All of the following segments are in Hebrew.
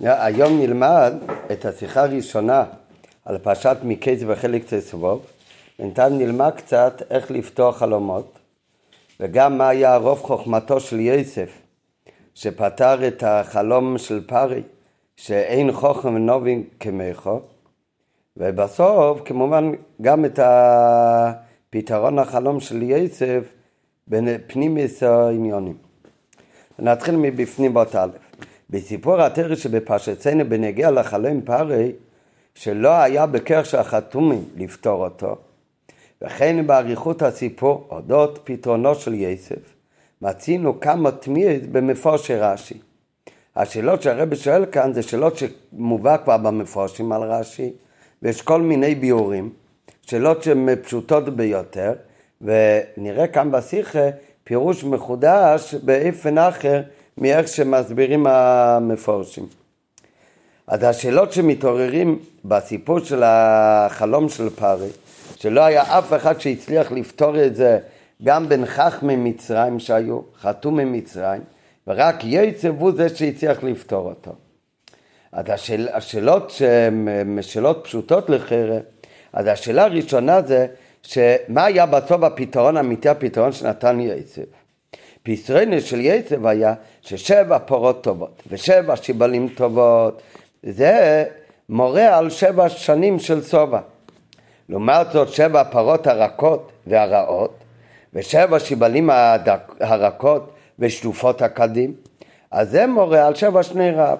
היום נלמד את השיחה הראשונה על פרשת מקץ וחלק תסבוב, בינתיים נלמד קצת איך לפתוח חלומות וגם מה היה רוב חוכמתו של יוסף שפתר את החלום של פרי שאין חוכם ונובין כמכו ובסוף כמובן גם את הפתרון החלום של יוסף בפנימיס העניונים. נתחיל מבפנים באות א'. בסיפור התרא שבפרשתנו בנגיע לחלום פרי, שלא היה בכרך של החתומים לפתור אותו, וכן באריכות הסיפור אודות פתרונו של יסף, מצינו כמה תמיד במפורשי רש"י. השאלות שהרבי שואל כאן זה שאלות שמובא כבר במפורשים על רש"י, ויש כל מיני ביאורים, שאלות שהן פשוטות ביותר, ונראה כאן בשיחה פירוש מחודש באופן אחר מאיך שמסבירים המפורשים. אז השאלות שמתעוררים בסיפור של החלום של פארי, שלא היה אף אחד שהצליח לפתור את זה גם בין חכמי מצרים שהיו, חתומי מצרים, ורק יצב הוא זה שהצליח לפתור אותו. אז השאל, השאלות שהן שאלות פשוטות לחרב, אז השאלה הראשונה זה שמה היה בסוף הפתרון האמיתי, הפתרון שנתן יצב. פתרונו של יצב היה ששבע פרות טובות ושבע שיבלים טובות, זה מורה על שבע שנים של שובע. לעומת זאת שבע פרות הרכות והרעות ושבע שיבלים הרכות ושטופות הקדים, אז זה מורה על שבע שני רב.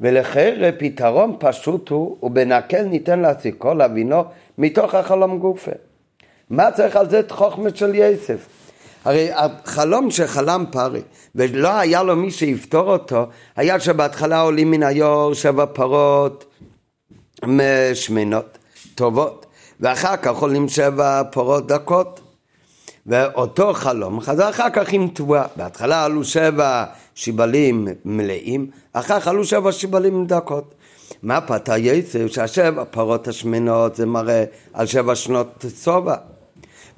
ולחרא פתרון פשוט הוא, ובנקל ניתן להסיקו להבינו מתוך החלום גופה. מה צריך על זה את חוכמת של יסף? הרי החלום שחלם פרי, ולא היה לו מי שיפתור אותו, היה שבהתחלה עולים מן היור שבע פרות שמנות, טובות, ואחר כך עולים שבע פרות דקות. ואותו חלום חזר אחר כך עם תבואה. בהתחלה עלו שבע שיבלים מלאים, אחר כך עלו שבע שיבלים דקות. מה פתר יצר? שהשבע פרות השמנות זה מראה על שבע שנות שובע.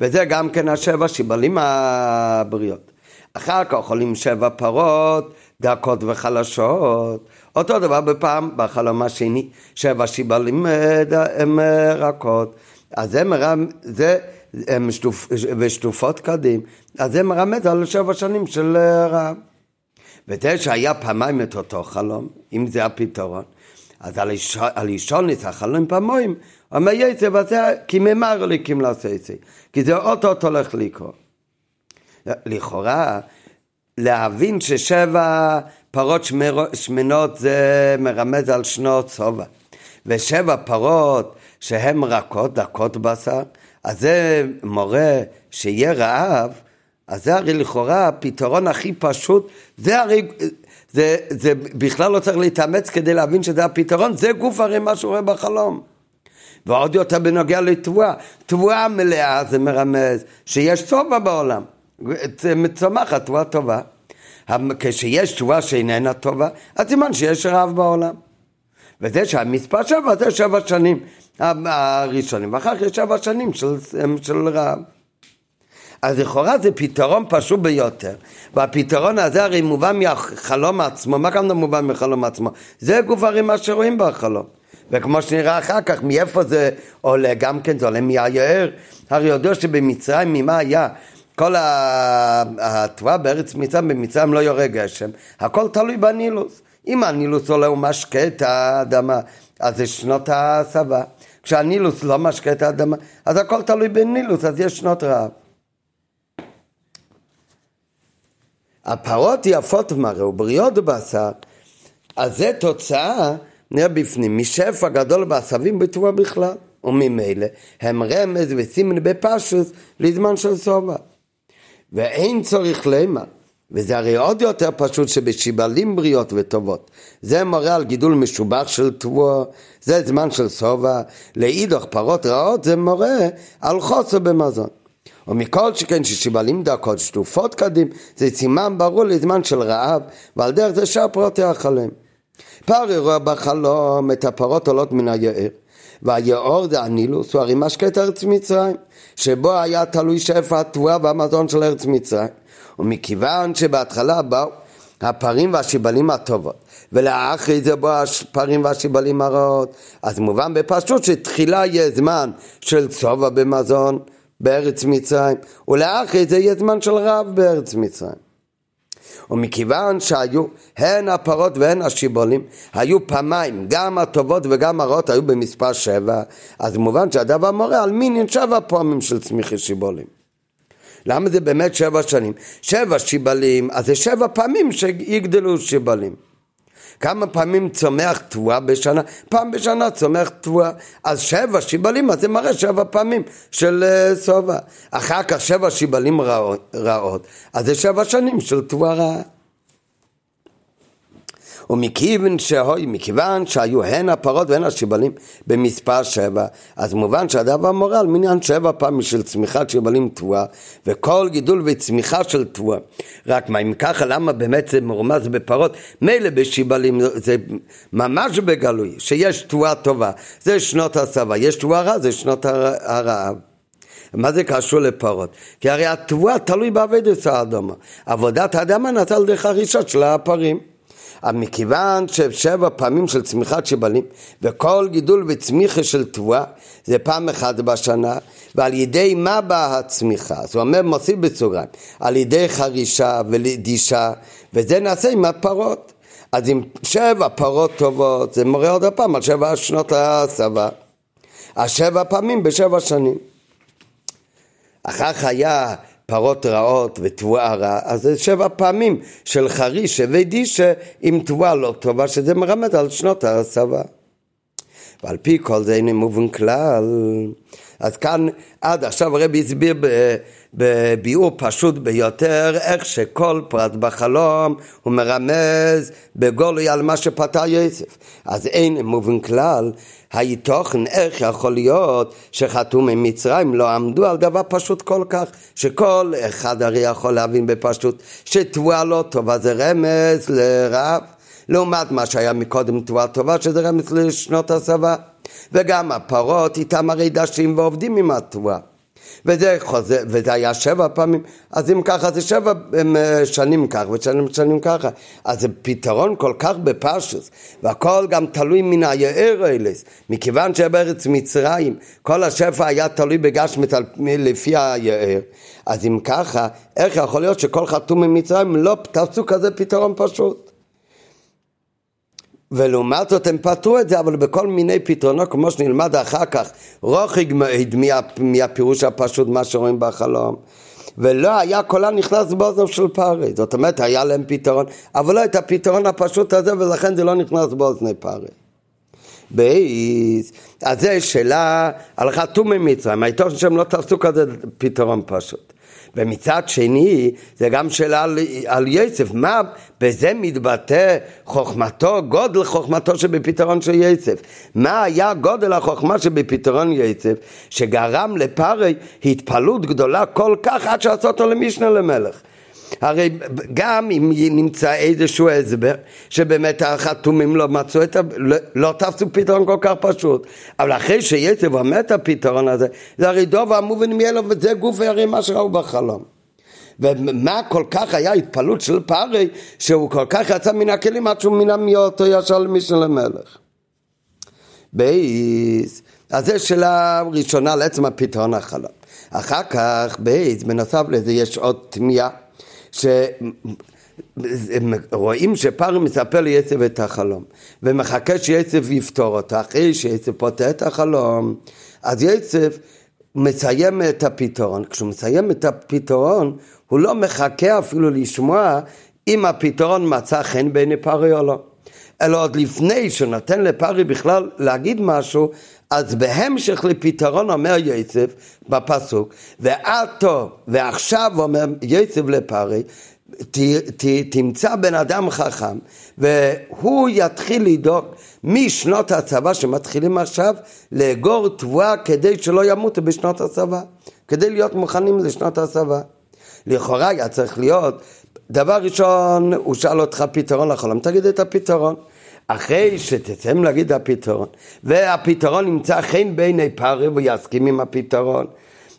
וזה גם כן השבע שיבלים הבריאות. אחר כך עולים שבע פרות דקות וחלשות. אותו דבר בפעם, בחלום השני, שבע שיבלים הם רכות. אז זה, מרם, זה הם שטופ, ושטופות קדים, אז זה מרמז על שבע שנים של רעב. ותשע היה פעמיים את אותו חלום, אם זה הפתרון. אז על אישונס החלום פעמיים, אומר יצא וזה כי ממר ליקים לעשות את זה, כי זה אוטוטו הולך לקרות. לכאורה, להבין ששבע פרות שמנות זה מרמז על שנות שובע, ושבע פרות שהן רכות, דקות בשר, אז זה מורה שיהיה רעב, אז זה הרי לכאורה הפתרון הכי פשוט, זה הרי, זה, זה בכלל לא צריך להתאמץ כדי להבין שזה הפתרון, זה גוף הרי מה שהוא רואה בחלום. ועוד יותר בנוגע לתבואה, תבואה מלאה זה מרמז שיש צובה בעולם, מצומחת תבואה טובה. כשיש תבואה שאיננה טובה, אז סימן שיש רעב בעולם. וזה שהמספר שבע זה שבע שנים הראשונים, ואחר כך שבע שנים של, של רעב. אז לכאורה זה פתרון פשוט ביותר, והפתרון הזה הרי מובן מהחלום עצמו, מה כאן מובן מחלום עצמו? זה גוף הרי מה שרואים בחלום. וכמו שנראה אחר כך, מאיפה זה עולה? גם כן זה עולה מהיער. הרי יודע שבמצרים, ממה היה? כל התבואה בארץ מצרים, במצרים לא יורה גשם, הכל תלוי בנילוס. אם הנילוס עולה ומשקה את האדמה, אז זה שנות ההסבה. כשהנילוס לא משקה את האדמה, אז הכל תלוי בנילוס, אז יש שנות רעב. הפרות יפות מראה ובריאות בשר, אז זה תוצאה, נראה בפנים, משפע גדול בעשבים בתבואה בכלל, וממילא הם רמז וסימן בפשוס לזמן של סובה. ואין צורך לימה, וזה הרי עוד יותר פשוט שבשיבלים בריאות וטובות. זה מראה על גידול משובח של תבואה, זה זמן של שובע. לאידוך פרות רעות זה מראה על חוסר במזון. ומכל שכן ששיבלים דקות שטופות קדים, זה סימן ברור לזמן של רעב, ועל דרך זה שאר פרות יאכלם. פרי רואה בחלום את הפרות עולות מן היער. והיאור זה הנילוס, הוא הרי משקה את ארץ מצרים, שבו היה תלוי שפע התבואה והמזון של ארץ מצרים. ומכיוון שבהתחלה באו הפרים והשיבלים הטובות, ולאחרי זה בוא הפרים והשיבלים הרעות, אז מובן בפשוט שתחילה יהיה זמן של צובע במזון בארץ מצרים, ולאחרי זה יהיה זמן של רב בארץ מצרים. ומכיוון שהיו הן הפרות והן השיבולים, היו פעמיים, גם הטובות וגם הרעות היו במספר שבע, אז מובן שהדבר מורה על מינין שבע פעמים של צמיחי שיבולים. למה זה באמת שבע שנים? שבע שיבלים, אז זה שבע פעמים שיגדלו שיבלים. כמה פעמים צומח תבואה בשנה? פעם בשנה צומח תבואה. אז שבע שיבלים, אז זה מראה שבע פעמים של uh, סובה. אחר כך שבע שיבלים רעות, רעות, אז זה שבע שנים של תבואה רעה. ומכיוון שהוי, מכיוון שהיו הן הפרות והן השיבלים במספר שבע, אז מובן שהדבר מורה על מניין שבע פעמים של צמיחת שיבלים תבואה, וכל גידול וצמיחה של תבואה. רק מה, אם ככה, למה באמת זה מרומז בפרות? מילא בשיבלים זה ממש בגלוי, שיש תבואה טובה, זה שנות הסבה, יש תבואה רעה, זה שנות הרעב. מה זה קשור לפרות? כי הרי התבואה תלוי בעבודת האדמה. עבודת האדמה נעשה על דרך הרישות של הפרים. אבל מכיוון ששבע פעמים של צמיחת שיבלים וכל גידול וצמיחה של תבואה זה פעם אחת בשנה ועל ידי מה באה הצמיחה? אז הוא אומר, מוסיף בסוגריים, על ידי חרישה ולדישה וזה נעשה עם הפרות. אז עם שבע פרות טובות זה מורה עוד הפעם על שבע שנות הסבה. השבע פעמים בשבע שנים. אחר כך היה פרות רעות ותבואה רעה, אז זה שבע פעמים של חריש וודישה עם תבואה לא טובה, שזה מרמד על שנות ההסבה. ועל פי כל זה אינו מובן כלל. אז כאן עד עכשיו הרבי הסביר בביאור פשוט ביותר איך שכל פרט בחלום הוא מרמז בגולוי על מה שפתר יוסף. אז אין מובן כלל היתוכן איך יכול להיות שחתומי מצרים לא עמדו על דבר פשוט כל כך שכל אחד הרי יכול להבין בפשטות שתבואה לא טובה זה רמז לרב לעומת מה שהיה מקודם תבואה טובה שזה רמז לשנות הסבה וגם הפרות איתם הרי דשים ועובדים עם התבואה. וזה חוזר, וזה היה שבע פעמים, אז אם ככה זה שבע אה, שנים ככה ושנים שנים ככה, אז זה פתרון כל כך בפשוס, והכל גם תלוי מן היער אילס, מכיוון שבארץ מצרים כל השפע היה תלוי בגשמת לפי היער, אז אם ככה, איך יכול להיות שכל חתום ממצרים לא תעשו כזה פתרון פשוט? ולעומת זאת הם פתרו את זה, אבל בכל מיני פתרונות, כמו שנלמד אחר כך, רוחיג מעיד מהפירוש הפשוט, מה שרואים בחלום. ולא היה קולה נכנס באוזנו של פרי. זאת אומרת, היה להם פתרון, אבל לא את הפתרון הפשוט הזה, ולכן זה לא נכנס באוזני פרי. בייס, אז זה שאלה על חתום ממצרים, העיתון שהם לא תפסו כזה פתרון פשוט. ומצד שני, זה גם שאלה על, על יוסף, מה בזה מתבטא חוכמתו, גודל חוכמתו שבפתרון של יוסף. מה היה גודל החוכמה שבפתרון יוסף, שגרם לפרי התפעלות גדולה כל כך עד שעשה אותו למשנה למלך. הרי גם אם נמצא איזשהו הסבר שבאמת החתומים לא מצאו את ה... לא, לא תפסו פתרון כל כך פשוט. אבל אחרי שיצב אומר את הפתרון הזה זה הרי דוב המובן מאלו וזה גוף הרי מה שראו בחלום. ומה כל כך היה התפעלות של פארי שהוא כל כך יצא מן הכלים עד שהוא מן מאותו ישר למשנה למלך. בייס אז זו שאלה ראשונה לעצם הפתרון החלום. אחר כך בייס בנוסף לזה יש עוד תמיהה שרואים שפרעה מספר ליוסף את החלום ומחכה שיוסף יפתור אותו אחרי שיוסף פותר את החלום אז יוסף מסיים את הפתרון. כשהוא מסיים את הפתרון הוא לא מחכה אפילו לשמוע אם הפתרון מצא חן בעיני פרעה או לא. אלא עוד לפני שהוא נותן לפרי בכלל להגיד משהו, אז בהמשך לפתרון אומר יצב בפסוק, ועתו ועכשיו אומר יצב לפרי, ת, ת, תמצא בן אדם חכם והוא יתחיל לדאוג משנות הצבא שמתחילים עכשיו לאגור תבואה כדי שלא ימותו בשנות הצבא, כדי להיות מוכנים לשנות הצבא. לכאורה היה צריך להיות, דבר ראשון הוא שאל אותך פתרון לחלום, תגיד את הפתרון. אחרי שתצאם להגיד הפתרון, והפתרון נמצא חן בעיני פרי ויסכים עם הפתרון,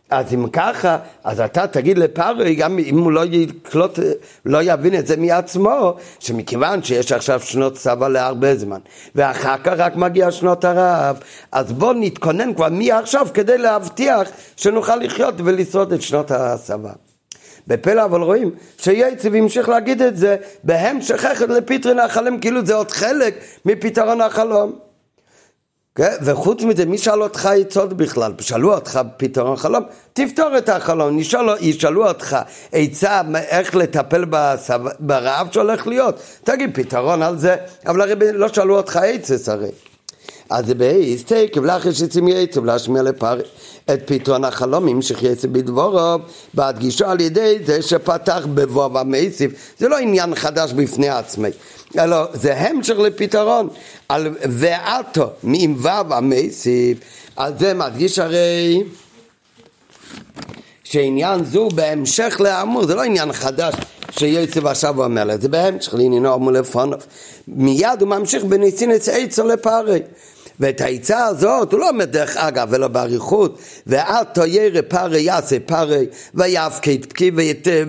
אז אם ככה, אז אתה תגיד לפרוי, גם אם הוא לא יקלוט, לא יבין את זה מעצמו, שמכיוון שיש עכשיו שנות צבא להרבה זמן, ואחר כך רק מגיע שנות הרעב, אז בוא נתכונן כבר מעכשיו כדי להבטיח שנוכל לחיות ולשרוד את שנות הצבא. בפלא אבל רואים שייצב המשיך להגיד את זה בהמשך אחד לפתרון החלום, כאילו זה עוד חלק מפתרון החלום. כן? וחוץ מזה, מי שאל אותך עצות בכלל? שאלו אותך פתרון חלום? תפתור את החלום, נשאל, ישאלו אותך עצה איך לטפל בסב... ברעב שהולך להיות, תגיד פתרון על זה, אבל הרי לא שאלו אותך עצס הרי. אז זה בייס תקב לאחר שצים יצב להשמיע לפרש את פתרון החלומים שחייצב בדבורו בהדגישו על ידי זה שפתח בבוב המסיף זה לא עניין חדש בפני עצמי אלא זה המשך לפתרון. על ועתו מעם וו המסיף אז זה מדגיש הרי שעניין זו בהמשך לאמור זה לא עניין חדש שיוצב עכשיו ואומר לה, זה בהמשך לעניינו אמור לפונו מיד הוא ממשיך בניסין את עצו לפרי ואת העצה הזאת הוא לא אומר דרך אגב ולא באריכות ואל תוירא פרי יעשה פרי ויפקד פקי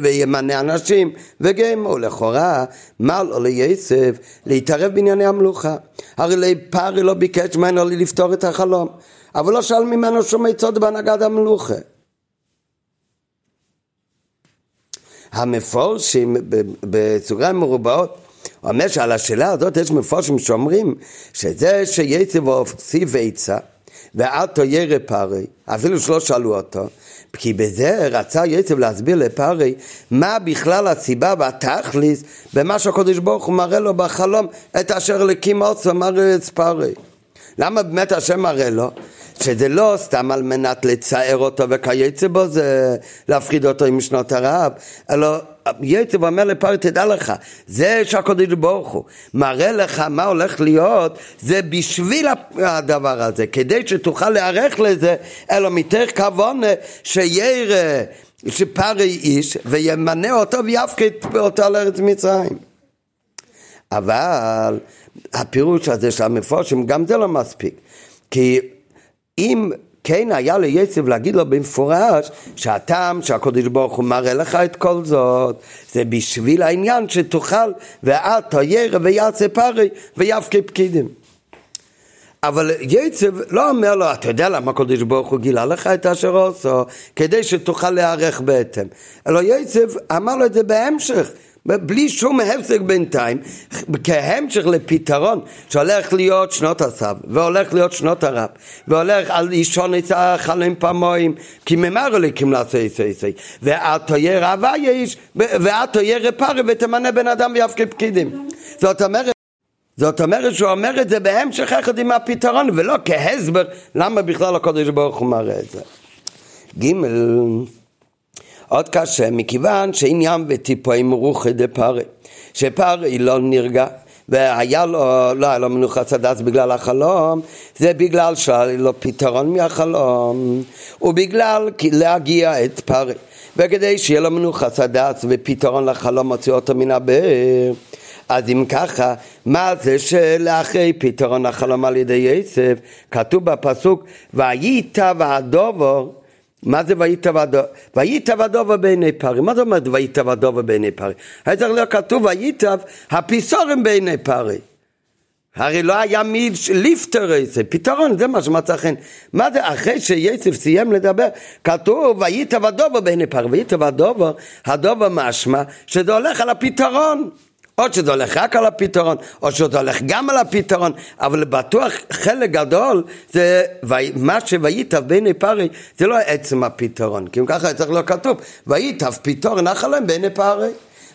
וימנה אנשים וגם הוא לכאורה מל או ליסף להתערב בענייני המלוכה. הרי פרי לא ביקש ממנו לפתור את החלום אבל לא שאל ממנו שום עצות בהנהגת המלוכה. המפורשים בסוגריים מרובעות אומר שעל השאלה הזאת יש מפורשים שאומרים שזה שיצב הוסיף עצה ועתו ירא פרי, אפילו שלא שאלו אותו, כי בזה רצה יצב להסביר לפרי מה בכלל הסיבה והתכליס במה שהקדוש ברוך הוא מראה לו בחלום את אשר עוצו מראה את פרי. למה באמת השם מראה לו? שזה לא סתם על מנת לצער אותו וכייצא בו זה להפחיד אותו עם שנות הרעב, אלא יצב אומר לפרעה, תדע לך, זה שהקודש ברוך הוא מראה לך מה הולך להיות, זה בשביל הדבר הזה, כדי שתוכל להיערך לזה, אלא מתך כוון שירא שפרי איש וימנה אותו ויפקד אותו לארץ מצרים. אבל הפירוש הזה של המפורשים, גם זה לא מספיק. כי אם כן היה ליצב להגיד לו במפורש שהטעם שהקדוש ברוך הוא מראה לך את כל זאת זה בשביל העניין שתאכל ואת תוירא ויעשה פרי ויבכה פקידים. אבל יצב לא אומר לו, אתה יודע למה הקדוש ברוך הוא גילה לך את אשר עושו, כדי שתוכל להיערך בהתאם. אלא יצב אמר לו את זה בהמשך, בלי שום הפסק בינתיים, כהמשך לפתרון שהולך להיות שנות הסב, והולך להיות שנות הרב, והולך על אישון את החלם פעמיים, כי ממר אליקים לעשות איסי איסי, ואת תהיה רבה יש, ואת תהיה רפרי ותמנה בן אדם ויפקד פקידים. זאת אומרת זאת אומרת שהוא אומר את זה בהמשך אחד עם הפתרון ולא כהסבר למה בכלל הקודש ברוך הוא מראה את זה. ג' עוד קשה, מכיוון שעניין וטיפוי מרוחי דפרי, שפרי לא נרגע, והיה לו, לא היה לו מנוחת סדס בגלל החלום, זה בגלל שהיה לו פתרון מהחלום, ובגלל להגיע את פרי. וכדי שיהיה לו מנוחת סדס ופתרון לחלום מוציא אותו מן הבאר. אז אם ככה, מה זה שלאחרי פתרון החלום על ידי יסף, כתוב בפסוק, וייטב הדובור מה זה וייטב הדובר בעיני פרים. מה זאת אומרת וייטב הדובר בעיני פרי? היה צריך להיות כתוב וייטב הפיסורים בעיני פרי. הרי לא היה מי לפטר איזה, פתרון, זה מה שמצא חן. מה זה, אחרי שיצב סיים לדבר, כתוב, וייטב הדובר בעיני פרי, וייטב הדובר, הדובר משמע שזה הולך על הפתרון. או שזה הולך רק על הפתרון, או שזה הולך גם על הפתרון, אבל בטוח חלק גדול זה מה שויטב בעיני פרי, זה לא עצם הפתרון, כי אם ככה צריך להיות כתוב, ויטב פתרון נחלם בעיני פרי.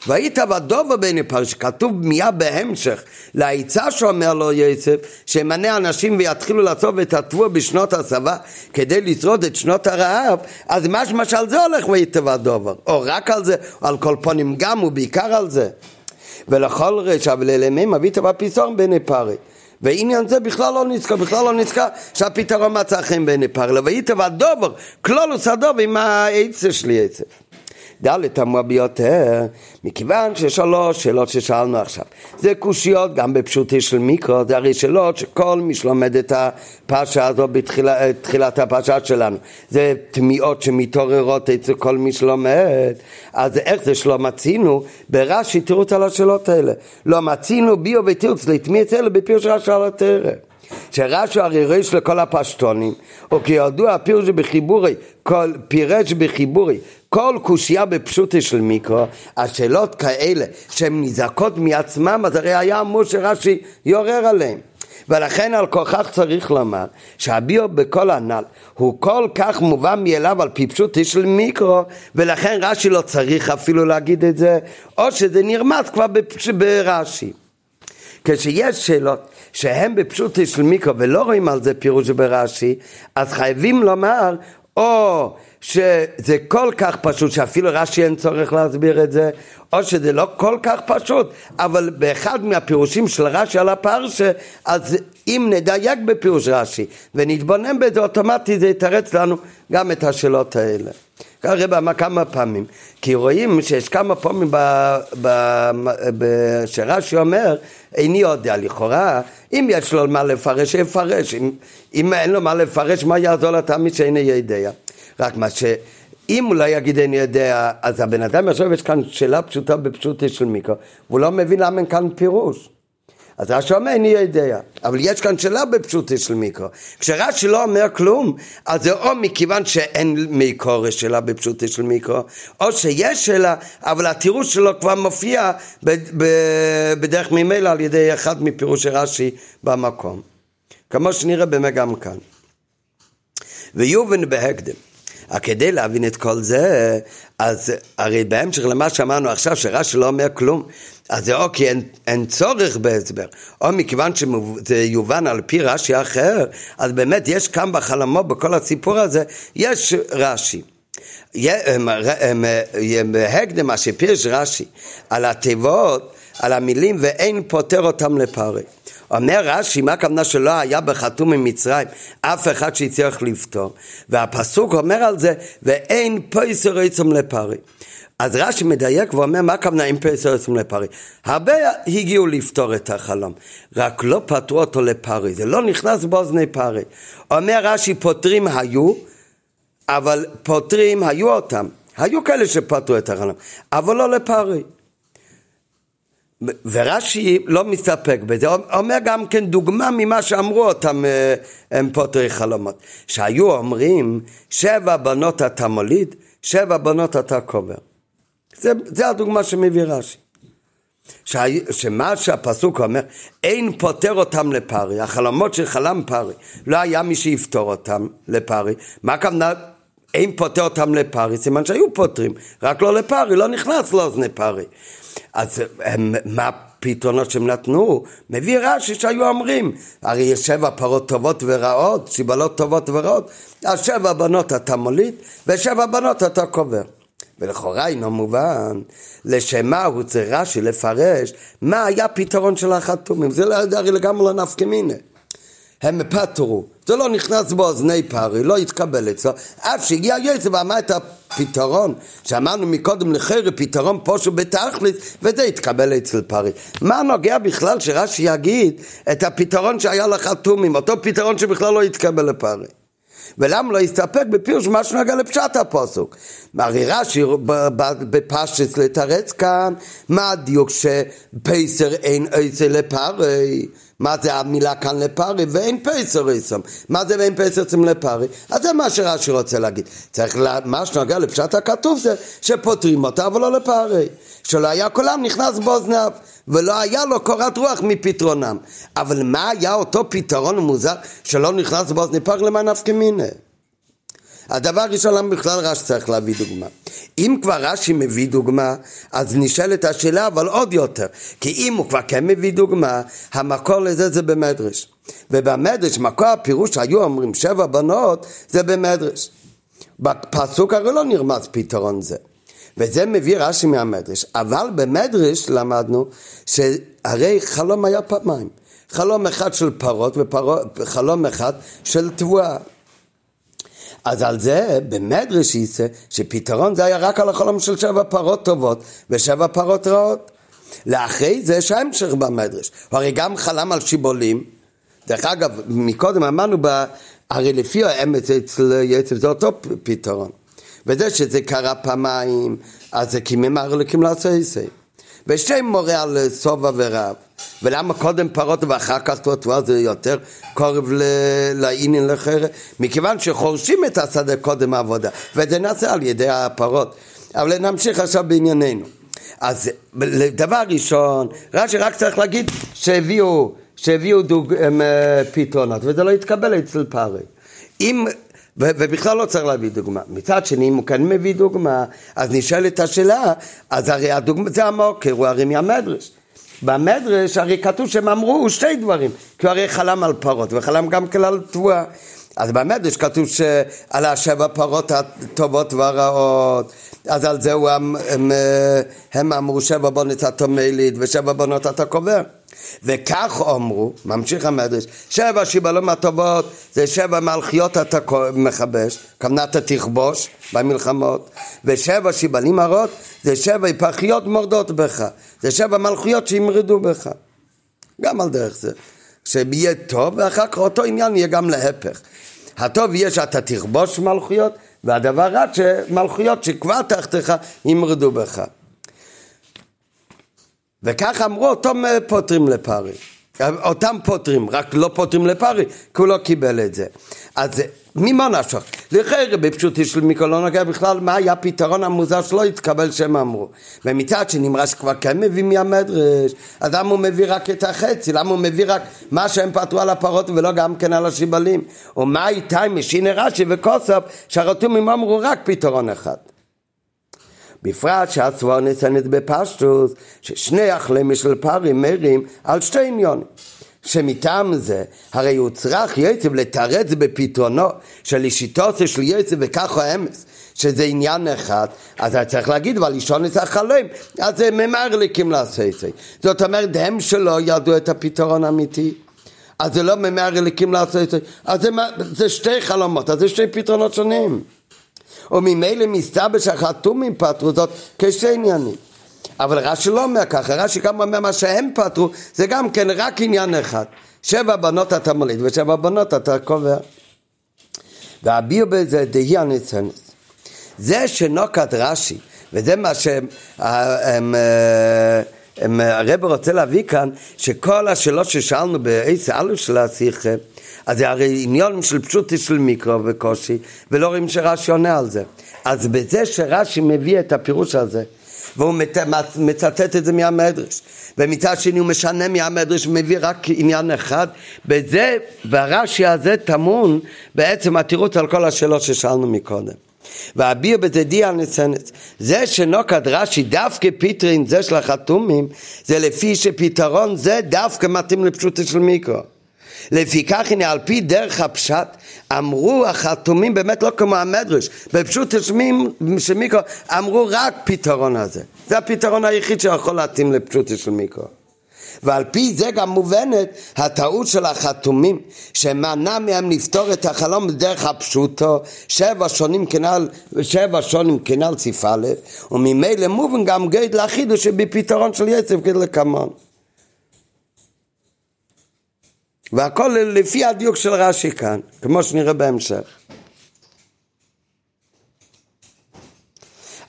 ויטב הדובר בעיני פרי, שכתוב מיד בהמשך לעצה שאומר לו יוסף, שימנה אנשים ויתחילו לעשות ותתבו בשנות הסבה כדי לשרוד את שנות הרעב, אז משמע שעל זה הולך ויטב הדובר, או רק על זה, או על כל פונים גם ובעיקר על זה. ולכל רשע ולאלמים מביא תבע פיסון בעיני פרי. ועניין זה בכלל לא נזכר, בכלל לא נזכר שהפתרון מצא חן בעיני פרי. וייטב הדובר, כלולוס הדובר עם העצה שלי עצב. ד' תמוה ביותר, מכיוון ששלוש שאלות ששאלנו עכשיו, זה קושיות גם בפשוטי של מיקרו, זה הרי שאלות שכל מי שלומד את הפרשה הזו בתחילת הפרשה שלנו, זה תמיהות שמתעוררות אצל כל מי שלומד, אז איך זה שלא מצינו? ברש"י תירוץ על השאלות האלה, לא מצינו ביו ותירוץ לתמי את אלה בפירוש רש"י על התרא שרש"י הרי ריש לכל הפשטונים, או כי ידוע פירוש בחיבורי, כל, פירש בחיבורי, כל קושייה בפשוטי של מיקרו, השאלות כאלה שהן נזעקות מעצמם, אז הרי היה אמור שרש"י יעורר עליהם. ולכן על כוכך צריך לומר שהביאו בכל הנ"ל הוא כל כך מובן מאליו על פי פשוטי של מיקרו ולכן רש"י לא צריך אפילו להגיד את זה או שזה נרמז כבר ברש"י כשיש שאלות שהן בפשוטי של מיקרו ולא רואים על זה פירוש ברש"י, אז חייבים לומר או שזה כל כך פשוט שאפילו רש"י אין צורך להסביר את זה, או שזה לא כל כך פשוט, אבל באחד מהפירושים של רש"י על הפרשה, אז אם נדייק בפירוש רש"י ונתבונן בזה אוטומטית זה יתרץ לנו גם את השאלות האלה. הרב אמר כמה פעמים, כי רואים שיש כמה פעמים שרש"י אומר, איני יודע לכאורה, אם יש לו מה לפרש, שיפרש, אם, אם אין לו מה לפרש, מה יעזור לתלמיד שאיני יודע? רק מה ש... אם הוא לא יגיד איני יודע, אז הבן אדם יחשוב, יש כאן שאלה פשוטה בפשוטי של מיקרו, והוא לא מבין למה אין כאן פירוש. אז רש"י אומר איני יודע, אבל יש כאן שאלה בפשוטי של מיקרו. כשרש"י לא אומר כלום, אז זה או מכיוון שאין מקור שאלה בפשוטי של מיקרו, או שיש שאלה, אבל התירוץ שלו כבר מופיע בדרך ממילא על ידי אחד מפירושי רש"י במקום. כמו שנראה באמת גם כאן. ויובן בהקדם. כדי להבין את כל זה, אז הרי בהמשך למה שאמרנו עכשיו, שרש"י לא אומר כלום, אז זה או כי אין, אין צורך בהסבר, או מכיוון שזה יובן על פי רש"י אחר, אז באמת יש כאן בחלומו, בכל הסיפור הזה, יש רש"י. בהקדם מה שפירש רש"י על התיבות, על המילים ואין פותר אותם לפרי. אומר רש"י, מה הכוונה שלא היה בחתום ממצרים אף אחד שהצליח לפתור? והפסוק אומר על זה, ואין פייסר עצם לפרי. אז רש"י מדייק ואומר מה הכוונה עם פייסר עצם לפרי. הרבה הגיעו לפתור את החלום, רק לא פתרו אותו לפרי, זה לא נכנס באוזני פרי. אומר רש"י, פותרים היו, אבל פותרים היו אותם. היו כאלה שפתרו את החלום, אבל לא לפרי. ורש"י לא מסתפק בזה, אומר גם כן דוגמה ממה שאמרו אותם אה, הם פותרי חלומות, שהיו אומרים שבע בנות אתה מוליד, שבע בנות אתה קובר. זה, זה הדוגמה שמביא רש"י. שמה שהפסוק אומר, אין פותר אותם לפרי, החלומות של חלם פרי, לא היה מי שיפתור אותם לפרי, מה הכוונה אין פותר אותם לפרי, סימן שהיו פותרים, רק לא לפרי, לא נכנס לאוזני פרי. אז הם, מה הפתרונות שהם נתנו? מביא רש"י שהיו אומרים, הרי יש שבע פרות טובות ורעות, שיבלות טובות ורעות, אז שבע בנות אתה מוליד, ושבע בנות אתה קובר. ולכאורה אינו מובן לשם מה הוא צריך רש"י לפרש מה היה הפתרון של החתומים, זה לא הרי לגמרי לא נפקא מיניה. הם פטרו, זה לא נכנס באוזני פרי, לא התקבל אצלו, עד שהגיע יוסף ואמר את הפתרון, שאמרנו מקודם לחרב פתרון פושו בתכלית, וזה התקבל אצל פרי. מה נוגע בכלל שרש"י יגיד את הפתרון שהיה לחתומים, אותו פתרון שבכלל לא התקבל לפרי? ולמה לא הסתפק בפירוש מה שנוגע לפשט הפוסוק? הרי רש"י בפשטס לתרץ כאן, מה הדיוק שפייסר אין עשר לפרי? מה זה המילה כאן לפרי? ואין פייסר איסם. מה זה ואין פייסר איסם לפרי? אז זה מה שרש"י רוצה להגיד. צריך, לה, מה שנוגע לפשט הכתוב זה שפותרים אותה אבל לא לפרי. שלא היה קולם נכנס באוזניו. ולא היה לו קורת רוח מפתרונם. אבל מה היה אותו פתרון מוזר שלא נכנס באוזני פח למען נפקא מיניה? הדבר ראשון, למה בכלל רש"י צריך להביא דוגמה? אם כבר רש"י מביא דוגמה, אז נשאלת השאלה, אבל עוד יותר. כי אם הוא כבר כן מביא דוגמה, המקור לזה זה במדרש. ובמדרש, מקור הפירוש שהיו אומרים שבע בנות, זה במדרש. בפסוק הרי לא נרמז פתרון זה. וזה מביא רש"י מהמדרש. אבל במדרש למדנו שהרי חלום היה פעמיים. חלום אחד של פרות וחלום אחד של תבואה. אז על זה במדרש יישא שפתרון זה היה רק על החלום של שבע פרות טובות ושבע פרות רעות. לאחרי זה יש המשך במדרש. הוא הרי גם חלם על שיבולים. דרך אגב, מקודם אמרנו, ב... הרי לפי האמת אצל יצב זה אותו פתרון. וזה שזה קרה פעמיים, אז זה קימים הרלוקים לעשות לעשייסי. ושם מורה על סובה ורב. ולמה קודם פרות ואחר כך תותבה זה יותר קורב לעניין לחרב? מכיוון שחורשים את השדה קודם העבודה, וזה נעשה על ידי הפרות. אבל נמשיך עכשיו בענייננו. אז דבר ראשון, רש"י רק צריך להגיד שהביאו, שהביאו דוג, הם, אה, פתרונות, וזה לא התקבל אצל פארי. אם ובכלל לא צריך להביא דוגמה. מצד שני, אם הוא כן מביא דוגמה, אז נשאלת השאלה, אז הרי הדוגמה, זה המוקר, הוא הרי מהמדרש. במדרש הרי כתוב שהם אמרו שתי דברים, כי הוא הרי חלם על פרות וחלם גם כן על תבואה. אז במדרש כתוב שעל השבע פרות הטובות והרעות, אז על זה הם, הם, הם אמרו שבע בונות אתה מליד ושבע בונות אתה קובר. וכך אמרו, ממשיך המדרש, שבע שיבלים הטובות זה שבע מלכיות אתה מכבש, כמובן אתה תכבוש במלחמות, ושבע שיבלים הרעות זה שבע היפחיות מורדות בך, זה שבע מלכויות שימרדו בך. גם על דרך זה. שיהיה טוב, ואחר כך אותו עניין יהיה גם להפך. הטוב יהיה שאתה תכבוש מלכויות, והדבר רע שמלכויות שכבר תחתיך ימרדו בך. וכך אמרו, אותם פותרים לפרי. אותם פותרים, רק לא פותרים לפרי, כי הוא לא קיבל את זה. אז ממה נפשך? לכן בפשוטי של לא נוגע בכלל מה היה הפתרון המוזר שלא התקבל שהם אמרו. ומצד שני נמרש כבר כן מביא מהמדרש, אז למה הוא מביא רק את החצי? למה הוא מביא רק מה שהם פתרו על הפרות ולא גם כן על השיבלים? ומה איתה עם משיני רש"י וכוסף שהרתומים אמרו רק פתרון אחד. בפרט שהסבור ניתנת בפשטוס, ששני החלמים של פרי מרים על שתי עניונים. שמטעם זה, הרי הוא צריך יצב לתרץ בפתרונו של אישיתוסו של יצב וככה האמס, שזה עניין אחד, אז היה צריך להגיד, אבל אישון את החלם, אז זה ממרליקים לעשות את זה. זאת אומרת, הם שלא ידעו את הפתרון האמיתי. אז זה לא ממרליקים לעשות את זה, אז זה, זה שתי חלומות, אז זה שתי פתרונות שונים. וממילא מסתבר שהחתומים פתרו זאת כשתי עניינים. אבל רש"י לא אומר ככה, רש"י גם אומר מה שהם פתרו, זה גם כן רק עניין אחד. שבע בנות אתה מוליד ושבע בנות אתה קובע. והביר בזה דהי הניצנס. זה שנוקת רש"י, וזה מה שהם... הרב רוצה להביא כאן שכל השאלות ששאלנו בעשר א' של השיחה אז זה הרי עניון של פשוטי של מיקרו וקושי ולא רואים שרש"י עונה על זה אז בזה שרש"י מביא את הפירוש הזה והוא מצטט את זה מהמדרש ומצד שני הוא משנה מהמדרש ומביא רק עניין אחד בזה, ברש"י הזה טמון בעצם התירוץ על כל השאלות ששאלנו מקודם ואביר בזה די ניצנת. זה שנוקד רש"י דווקא פיטרין זה של החתומים זה לפי שפתרון זה דווקא מתאים לפשוטו של מיקרו לפיכך הנה על פי דרך הפשט אמרו החתומים באמת לא כמו המדרש בפשוט של מיקרו אמרו רק פתרון הזה. זה הפתרון היחיד שיכול להתאים לפשוט של מיקרו ועל פי זה גם מובנת הטעות של החתומים שמנע מהם לפתור את החלום בדרך הפשוטו שבע שונים כנ"ל שבע שונים כנ"ל ציף א' וממילא מובן גם גד לחידוש שבפתרון של יצב כדלקמון והכל לפי הדיוק של רש"י כאן, כמו שנראה בהמשך.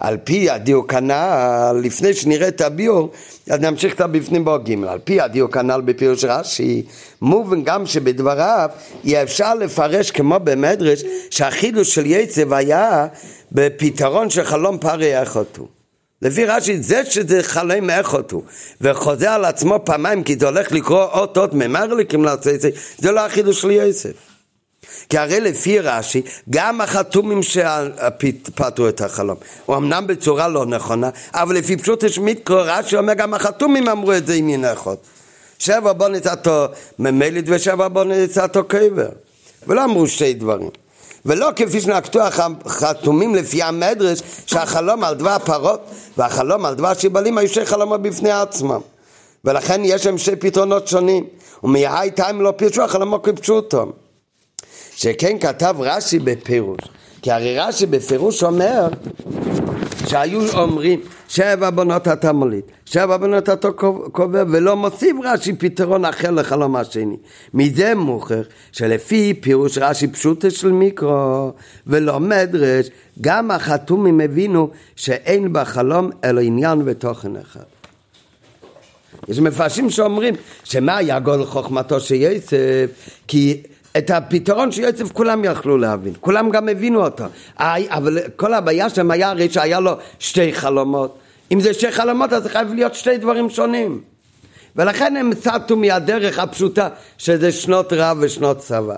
על פי הדיוק הנ"ל, לפני שנראה את הביור, אז נמשיך את הבפנים בו על פי הדיוק הנ"ל בפירוש רש"י, מובן גם שבדבריו יהיה אפשר לפרש כמו במדרש שהחידוש של יצב היה בפתרון של חלום פרי אחותו. לפי רש"י זה שזה חלום אחותו וחוזר על עצמו פעמיים כי זה הולך לקרוא אות אות ממרליקים לעשות את זה, זה לא החידוש של יוסף. כי הרי לפי רש"י, גם החתומים שפתרו את החלום, הוא אמנם בצורה לא נכונה, אבל לפי פשוט יש מיקרו רש"י אומר גם החתומים אמרו את זה עם ינחות. שבע בוא נצאתו ממלית ושבע בוא נצאתו קבר. ולא אמרו שתי דברים. ולא כפי שנקטו החתומים לפי המדרש שהחלום על דבר פרות והחלום על דבר שיבלים היו שתי חלומות בפני עצמם. ולכן יש להם שתי פתרונות שונים ומהי טיים לא פירשו החלומות כפשוטו. שכן כתב רש"י בפירוש כי הרי רש"י בפירוש אומר שהיו אומרים שבע בנות אתה מוליד, שבע בנות אתה קובע, ולא מוסיף רש"י פתרון אחר לחלום השני. מזה מוכר שלפי פירוש רש"י פשוטה של מיקרו ולא מדרש, גם החתומים הבינו שאין בחלום אלא עניין ותוכן אחד. יש מפרשים שאומרים שמה היה גודל חוכמתו של יוסף כי את הפתרון של כולם יכלו להבין, כולם גם הבינו אותו, אבל כל הבעיה שלהם היה הרי שהיה לו שתי חלומות, אם זה שתי חלומות אז זה חייב להיות שתי דברים שונים, ולכן הם סטו מהדרך הפשוטה שזה שנות רב ושנות צבא.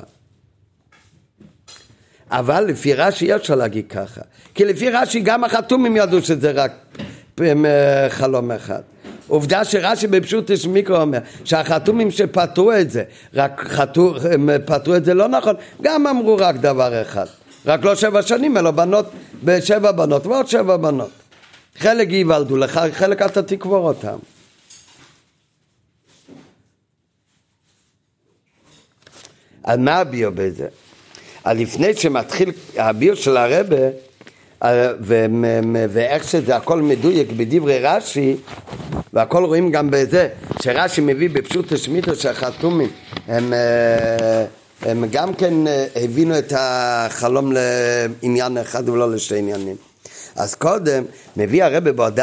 אבל לפי רש"י אי אפשר להגיד ככה, כי לפי רש"י גם החתומים ידעו שזה רק אה, חלום אחד. עובדה שרש"י בפשוט יש מיקרו אומר שהחתומים שפתרו את זה, רק חתו, פתרו את זה לא נכון, גם אמרו רק דבר אחד, רק לא שבע שנים אלא בנות, בשבע בנות ועוד שבע בנות. חלק ייוולדו לך, חלק אתה תקבור אותם. על מה הביו בזה? על לפני שמתחיל הביו של הרבה ואיך שזה הכל מדויק בדברי רש"י והכל רואים גם בזה שרש"י מביא בפשוט השמיטו שהחתומים הם, אה, הם גם כן אה, הבינו את החלום לעניין אחד ולא לשתי עניינים. אז קודם מביא הרבי בעוד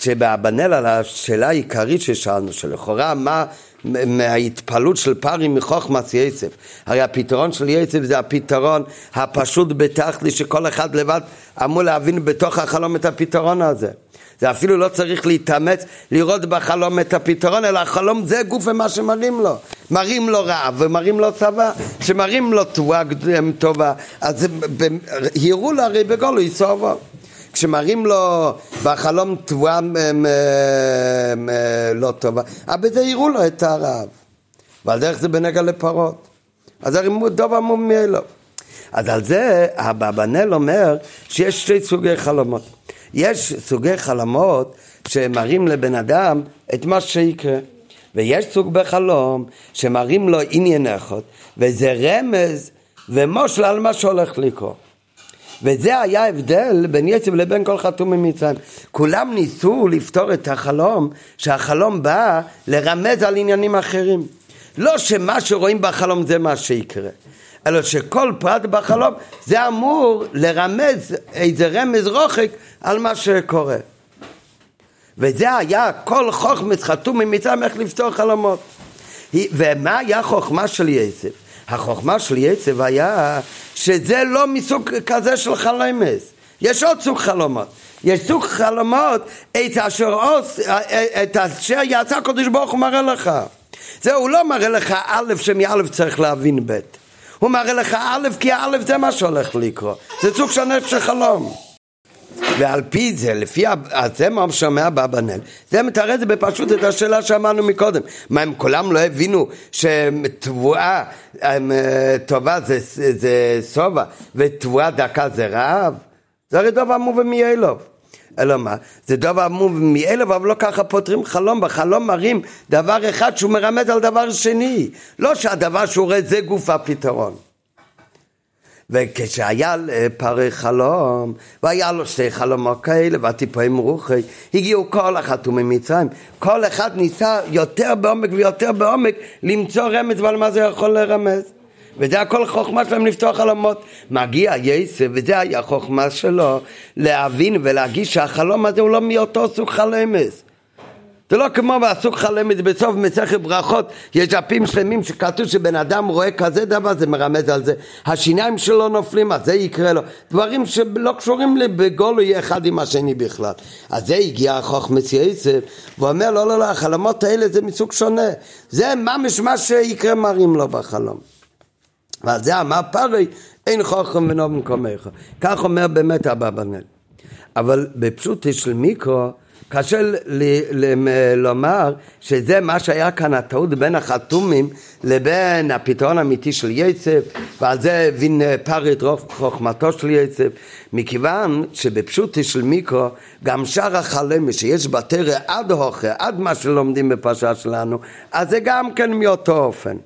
שבאבנל על השאלה העיקרית ששאלנו שלכאורה מה מההתפעלות של פרי מחוכמת יסף. הרי הפתרון של יסף זה הפתרון הפשוט בתכלי שכל אחד לבד אמור להבין בתוך החלום את הפתרון הזה. זה אפילו לא צריך להתאמץ לראות בחלום את הפתרון, אלא החלום זה גוף ומה שמראים לו. מראים לו רעב ומראים לו צבא, שמראים לו תבואה טובה, אז הראו לו הרי בגולו יסובו. כשמראים לו בחלום תבואה לא טובה, בזה יראו לו את הרעב. ועל דרך זה בנגע לפרות. אז הרי דוב אמור מאלו. אז על זה אבנאל אומר שיש שתי סוגי חלומות. יש סוגי חלומות שמראים לבן אדם את מה שיקרה. ויש סוג בחלום שמראים לו עניין אחד, וזה רמז ומושל על מה שהולך לקרות. וזה היה ההבדל בין יצב לבין כל חתום ממצרים. כולם ניסו לפתור את החלום, שהחלום בא לרמז על עניינים אחרים. לא שמה שרואים בחלום זה מה שיקרה, אלא שכל פרט בחלום זה אמור לרמז איזה רמז רוחק על מה שקורה. וזה היה כל חוכמס חתום ממצרים איך לפתור חלומות. ומה היה חוכמה של יצב? החוכמה של יצב היה שזה לא מסוג כזה של חלומס. יש עוד סוג חלומות. יש סוג חלומות את אשר, עוש, את אשר יעשה הקדוש ברוך הוא מראה לך. זה הוא לא מראה לך א' שמא' צריך להבין ב'. הוא מראה לך א' כי א' זה מה שהולך לקרות. זה סוג שונה של חלום. ועל פי זה, לפי זה מה שומע באבנאל, זה מתאר בפשוט את השאלה שאמרנו מקודם. מה, הם כולם לא הבינו שתבואה אה, טובה זה, זה סובה ותבואה דקה זה רעב? זה הרי דבר מובן מאלוב. אלא מה? זה דבר מובן מאלוב, אבל לא ככה פותרים חלום. בחלום מראים דבר אחד שהוא מרמז על דבר שני. לא שהדבר שהוא רואה זה גוף הפתרון. וכשהיה פרי חלום, והיה לו שתי חלומות כאלה, והטיפויים רוחי, הגיעו כל החתומים ממצרים. כל אחד ניסה יותר בעומק ויותר בעומק למצוא רמז ועל מה זה יכול לרמז. וזה הכל חוכמה שלהם לפתוח חלומות. מגיע יסף, וזה היה חוכמה שלו, להבין ולהגיש שהחלום הזה הוא לא מאותו סוג חלמס. זה לא כמו בעסוק חלמת בסוף מסכת ברכות, יש דפים שלמים שכתוב שבן אדם רואה כזה דבר, זה מרמז על זה. השיניים שלו נופלים, אז זה יקרה לו. דברים שלא קשורים בגולוי אחד עם השני בכלל. אז זה הגיע החוכמס יסף, ואומר לא, לא, לא, החלומות האלה זה מסוג שונה. זה ממש מה שיקרה מראים לו בחלום. ועל זה אמר פרי, אין חוכם ונוב במקומך. כך אומר באמת אבא בנאל. אבל בפשוט של מיקרו, קשה לומר שזה מה שהיה כאן הטעות בין החתומים לבין הפתרון האמיתי של יצב ועל זה הבין פרי את רוב חוכמתו של יצב מכיוון שבפשוטי של מיקרו גם שאר החלמי שיש בתרא עד הוכה עד מה שלומדים בפרשה שלנו אז זה גם כן מאותו אופן.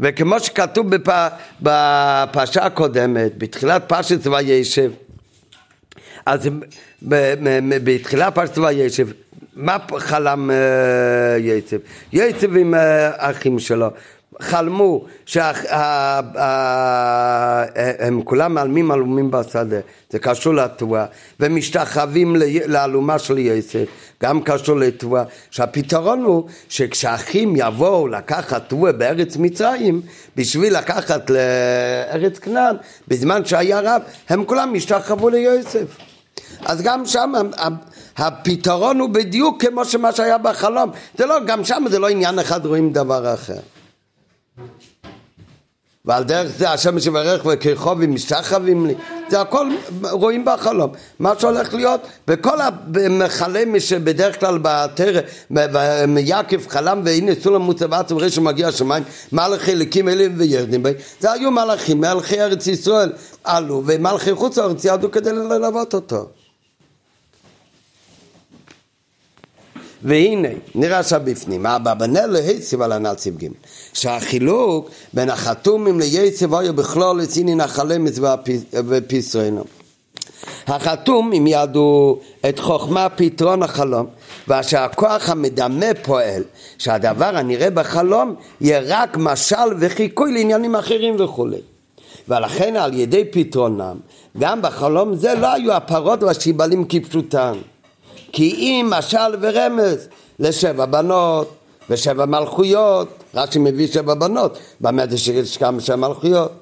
וכמו שכתוב בפ... בפרשה הקודמת, בתחילת פרשת וישב, אז בתחילת פרשת וישב, מה חלם אה, יצב? יצב עם האחים שלו. חלמו שהם כולם מעלמים עלומים בשדה, זה קשור לתבואה, ומשתחווים לאלומה של יוסף, גם קשור לתבואה, שהפתרון הוא שכשאחים יבואו לקחת תבואה בארץ מצרים, בשביל לקחת לארץ כנען, בזמן שהיה רב, הם כולם השתחוו ליוסף. אז גם שם הפתרון הוא בדיוק כמו שמה שהיה בחלום, זה לא, גם שם זה לא עניין אחד רואים דבר אחר. ועל דרך זה השם שיברך וכרחובים משתחווים לי זה הכל רואים בחלום. מה שהולך להיות וכל המכלה שבדרך כלל בתרא מיעקב חלם והנה סולם מוצבת וראש שמגיע השמיים מלאכי אליקים אלים וירדים בי. זה היו מלאכים מלכי ארץ ישראל עלו ומלכי חוץ לארץ ירדו כדי ללוות אותו והנה, נראה עכשיו בפנים, אברבנאל להציב על הנציב ג' שהחילוק בין החתומים ליציב היה בכלול לצינין החלמת ופיסרנו. החתום אם ידעו את חוכמה פתרון החלום ואשר הכוח המדמה פועל שהדבר הנראה בחלום יהיה רק משל וחיקוי לעניינים אחרים וכולי ולכן על ידי פתרונם גם בחלום זה לא היו הפרות והשיבלים כפשוטן כי אם משל ורמז לשבע בנות ושבע מלכויות, רש"י מביא שבע בנות, באמת יש כמה שבע מלכויות.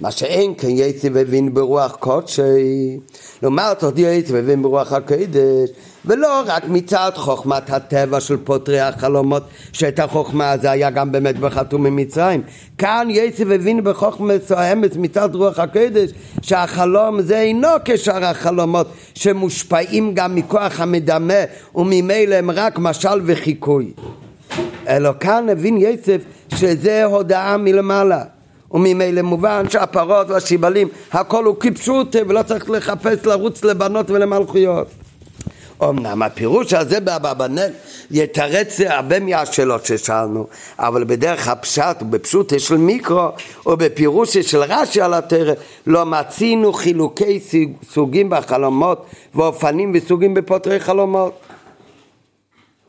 מה שאין כן יצא והבין ברוח קודשי, לעומת עוד יצא והבין ברוח הקודש, ולא רק מצד חוכמת הטבע של פותרי החלומות, שאת החוכמה זה היה גם באמת בחתום ממצרים. כאן יצא והבין בחוכמה מסוימת מצד רוח הקודש, שהחלום זה אינו כשאר החלומות, שמושפעים גם מכוח המדמה, וממילא הם רק משל וחיקוי. אלא כאן הבין יצף שזה הודעה מלמעלה. וממילא מובן שהפרות והשיבלים הכל הוא כפשוט ולא צריך לחפש לרוץ לבנות ולמלכויות. אמנם הפירוש הזה באברבנאל יתרץ הרבה מהשאלות ששאלנו, אבל בדרך הפשט ובפשוט של מיקרו ובפירוש של רש"י על התרא לא מצינו חילוקי סוגים בחלומות ואופנים וסוגים בפותרי חלומות.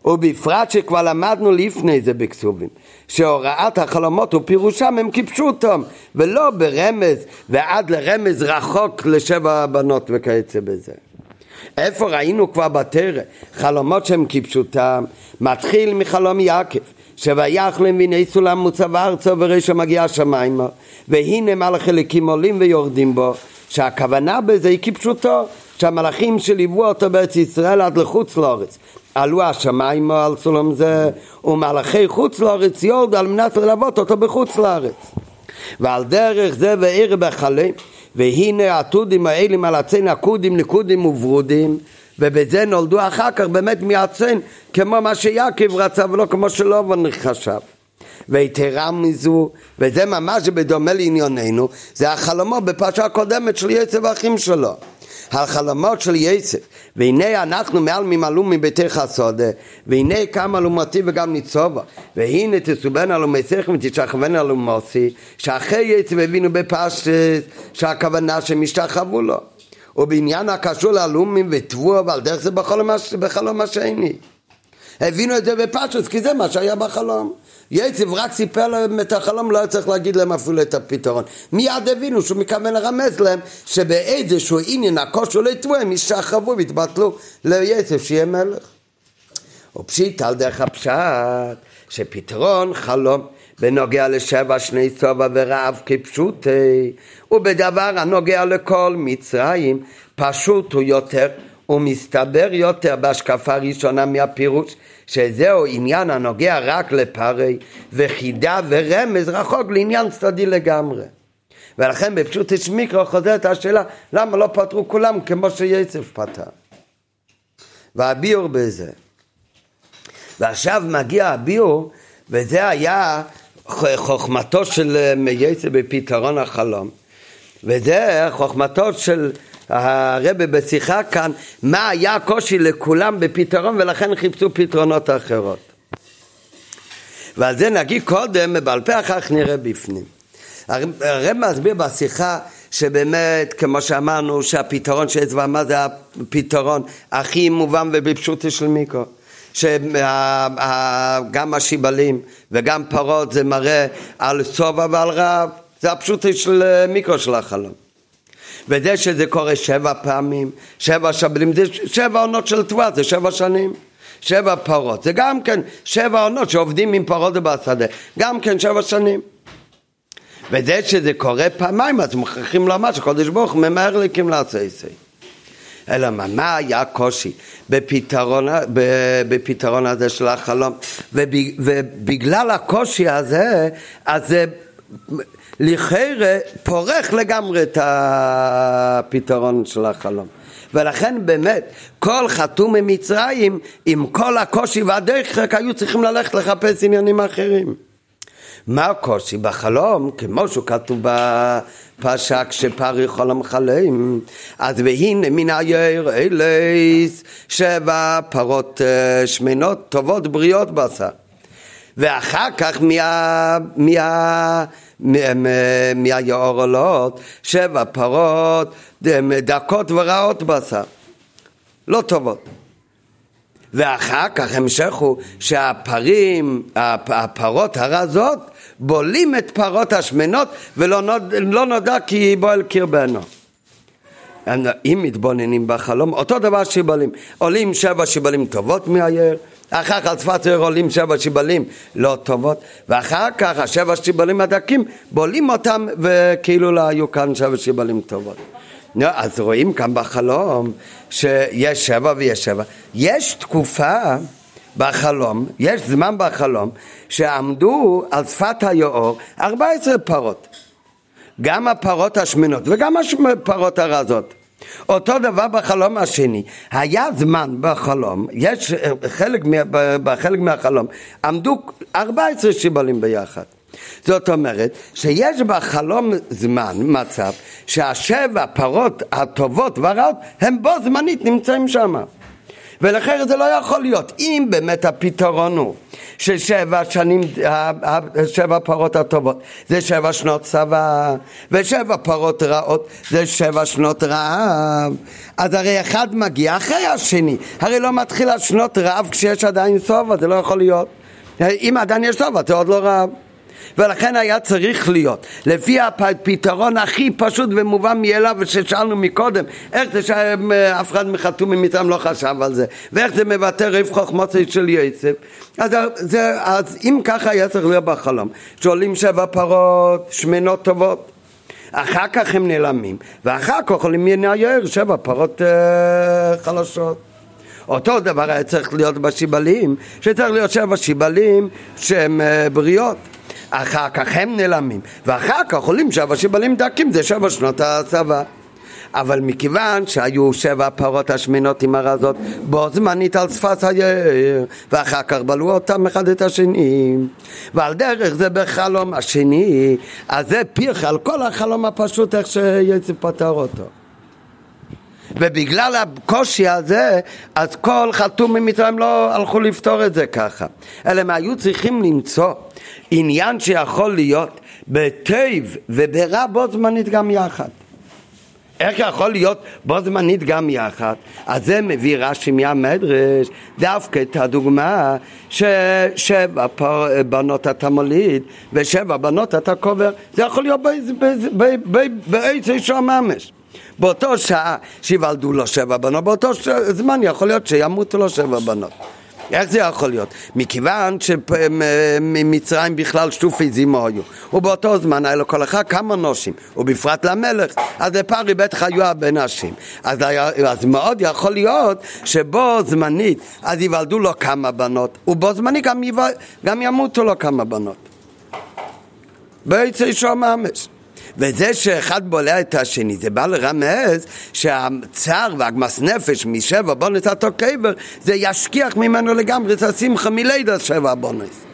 ובפרט שכבר למדנו לפני זה בכתובים, שהוראת החלומות ופירושם הם כפשוטם, ולא ברמז ועד לרמז רחוק לשבע הבנות וכיוצא בזה. איפה ראינו כבר בתרא חלומות שהם כפשוטם? מתחיל מחלום יעקב, שויחלם והנה סולם מוצב ארצו ורישו מגיע השמיימה, והנה מלאכי לקים עולים ויורדים בו, שהכוונה בזה היא כפשוטו, שהמלאכים שליוו אותו בארץ ישראל עד לחוץ לארץ, עלו השמיים על סולם זה, ומלאכי חוץ לארץ יורד על מנת ללוות אותו בחוץ לארץ. ועל דרך זה ועיר בחלם, והנה עתודים האלים על הצן עקודים, נקודים וברודים, ובזה נולדו אחר כך באמת מהצן, כמו מה שיעקב רצה ולא כמו שלובן חשב. ויתרה מזו, וזה ממש בדומה לענייננו, זה החלומות בפרשה הקודמת של יצב האחים שלו. החלומות של יצב, והנה אנחנו מעל ממלאו מביתך הסודה, והנה קם אלומתי וגם ניצובה, והנה תסובן אלומתך ותשכבן אלומוסי, שאחרי יצב הבינו בפשטס שהכוונה שהם השתחוו לו. ובעניין הקשור לאלומים וטבוע ועל דרך זה בחלום השני. הבינו את זה בפשטס כי זה מה שהיה בחלום. יצב רק סיפר להם את החלום, לא היה צריך להגיד להם אפילו את הפתרון. מיד הבינו שהוא מכוון לרמז להם שבאיזשהו עניין הכושר לא יתבו הם ישחרבו ויתבטלו ליצב שיהיה מלך. ופשיט על דרך הפשט שפתרון חלום בנוגע לשבע שני צובע ורעב כפשוטי ובדבר הנוגע לכל מצרים פשוט הוא יותר ומסתבר יותר בהשקפה ראשונה מהפירוש שזהו עניין הנוגע רק לפרי וחידה ורמז רחוק לעניין צדדי לגמרי. ולכן בפשוט יש מיקרו חוזרת השאלה למה לא פתרו כולם כמו שיצף פתר. והביאור בזה. ועכשיו מגיע הביאור וזה היה חוכמתו של יצף בפתרון החלום וזה חוכמתו של הרבה בשיחה כאן, מה היה הקושי לכולם בפתרון ולכן חיפשו פתרונות אחרות. ועל זה נגיד קודם, בעל פה אחר כך נראה בפנים. הרב מסביר בשיחה שבאמת, כמו שאמרנו, שהפתרון של אצבע מה זה הפתרון הכי מובן ובפשוטו של מיקרו. שגם השיבלים וגם פרות זה מראה על סובה ועל רב, זה הפשוטו של מיקרו של החלום. וזה שזה קורה שבע פעמים, שבע שבלים, זה שבע עונות של תבואה, זה שבע שנים. שבע פרות, זה גם כן שבע עונות שעובדים עם פרות בשדה, גם כן שבע שנים. וזה שזה קורה פעמיים, אז מוכרחים לומר שקודש ברוך הוא ממהר להקים לעשייסי. אלא מה, מה היה הקושי בפתרון, בפתרון הזה של החלום? ובגלל הקושי הזה, אז זה לכאורה פורך לגמרי את הפתרון של החלום. ולכן באמת כל חתום ממצרים עם כל הקושי והדרך היו צריכים ללכת לחפש עניינים אחרים. מה הקושי? בחלום, כמו שהוא כתוב בפרשה כשפרי חולם חלם, אז והנה מן הייר אליס שבע פרות אה, שמנות טובות בריאות בשר. ואחר כך מה... מה... מהיעורלות שבע פרות דקות ורעות בשר, לא טובות. ואחר כך המשך הוא שהפרים, הפרות הרזות, בולים את פרות השמנות ולא נוד, לא נודע כי בועל קרבנו. אם מתבוננים בחלום, אותו דבר שיבלים. עולים שבע שיבלים טובות מהיער, אחר כך על שפת העיר עולים שבע שיבלים לא טובות, ואחר כך השבע שיבלים הדקים בולים אותם וכאילו לא היו כאן שבע שיבלים טובות. לא, אז רואים כאן בחלום שיש שבע ויש שבע. יש תקופה בחלום, יש זמן בחלום, שעמדו על שפת היאור 14 פרות. גם הפרות השמנות וגם הפרות הרזות. אותו דבר בחלום השני, היה זמן בחלום, יש אה, חלק, בחלק מהחלום, עמדו 14 שיבלים ביחד. זאת אומרת שיש בחלום זמן, מצב, שהשבע פרות הטובות והרעות הם בו זמנית נמצאים שם. ולכן זה לא יכול להיות. אם באמת הפתרון הוא ששבע שנים, שבע פרות הטובות זה שבע שנות צבא, ושבע פרות רעות זה שבע שנות רעב, אז הרי אחד מגיע אחרי השני. הרי לא מתחיל השנות רעב כשיש עדיין סובה, זה לא יכול להיות. אם עדיין יש סובה, זה עוד לא רעב. ולכן היה צריך להיות, לפי הפתרון הכי פשוט ומובן מאליו ששאלנו מקודם, איך זה שאף אחד מחתום ממצרים לא חשב על זה, ואיך זה מבטא רב חוכמוצי של יוסף, אז, זה, אז אם ככה היה צריך להיות בחלום, שעולים שבע פרות שמנות טובות אחר כך הם נעלמים, ואחר כך עולים ינער שבע פרות אה, חלשות. אותו דבר היה צריך להיות בשיבלים, שצריך להיות שבע שיבלים שהם אה, בריאות. אחר כך הם נעלמים, ואחר כך עולים שבע שיבלים דקים, זה שבע שנות הצבא. אבל מכיוון שהיו שבע פרות השמנות עם הרזות בו זמנית על שפת היער ואחר כך בלעו אותם אחד את השני ועל דרך זה בחלום השני אז זה פיח על כל החלום הפשוט איך שיצא פתר אותו ובגלל הקושי הזה, אז כל חתום ממצרים לא הלכו לפתור את זה ככה. אלא הם היו צריכים למצוא עניין שיכול להיות בטוב וברע בו זמנית גם יחד. איך יכול להיות בו זמנית גם יחד? אז זה מביא רש"י מהמדרש דווקא את הדוגמה ששבע בנות אתה מוליד ושבע בנות אתה קובר זה יכול להיות באיזה איזו ממש באותו שעה שיוולדו לו שבע בנות, באותו זמן יכול להיות שימותו לו שבע בנות. איך זה יכול להיות? מכיוון שממצרים בכלל שטופי זימו היו. ובאותו זמן היה לו כל אחד כמה נושים ובפרט למלך. אז לפרי בטח היו הרבה נשים. אז, אז מאוד יכול להיות שבו זמנית אז ייוולדו לו כמה בנות ובו זמנית גם, גם ימותו לו כמה בנות. בעצם שום ממש וזה שאחד בולע את השני, זה בא לרמז שהצער והגמס נפש משבע בונס אותו קבר, זה ישכיח ממנו לגמרי את השמחה מלידה שבע בונס.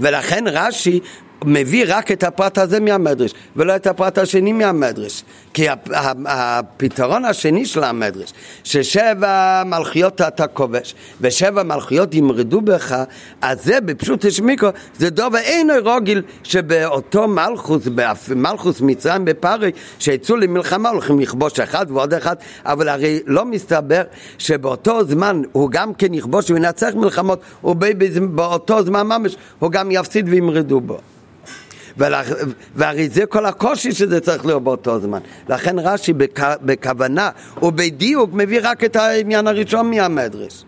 ולכן רש"י מביא רק את הפרט הזה מהמדרש, ולא את הפרט השני מהמדרש. כי הפתרון השני של המדרש, ששבע מלכיות אתה כובש, ושבע מלכיות ימרדו בך, אז זה בפשוט השמיקו, זה דובר אינו רוגיל שבאותו מלכוס, מלכוס מצרים בפארי, שיצאו למלחמה הולכים לכבוש אחד ועוד אחד, אבל הרי לא מסתבר שבאותו זמן הוא גם כן יכבוש וינצח מלחמות, ובאותו זמן ממש הוא גם יפסיד וימרדו בו. והרי זה כל הקושי שזה צריך להיות באותו זמן. לכן רש"י בכ... בכוונה ובדיוק מביא רק את העניין הראשון מהמדרש.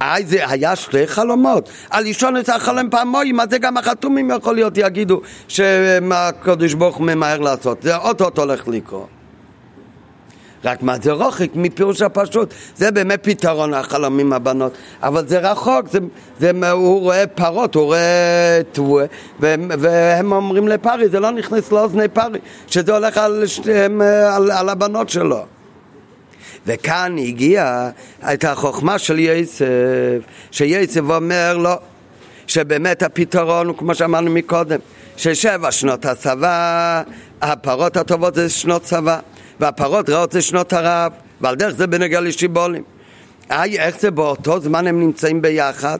היי זה היה שתי חלומות, על לישון את החלום פעמיים, אז זה גם החתומים יכול להיות יגידו שהקדוש ברוך הוא ממהר לעשות, זה אוטוטו הולך לקרות. רק מה זה רוחק מפירוש הפשוט, זה באמת פתרון החלומים הבנות, אבל זה רחוק, זה, זה, הוא רואה פרות, הוא רואה תבואה, והם, אומרים לפרי, זה לא נכנס לאוזני פרי, שזה הולך על, על, על, על הבנות שלו. וכאן הגיע את החוכמה של יסף, שיסף אומר לו שבאמת הפתרון הוא כמו שאמרנו מקודם, ששבע שנות הסבה, הפרות הטובות זה שנות צבא. והפרות רעות זה שנות הרעב, ועל דרך זה בנגע לשיבולים. איי, איך זה באותו זמן הם נמצאים ביחד?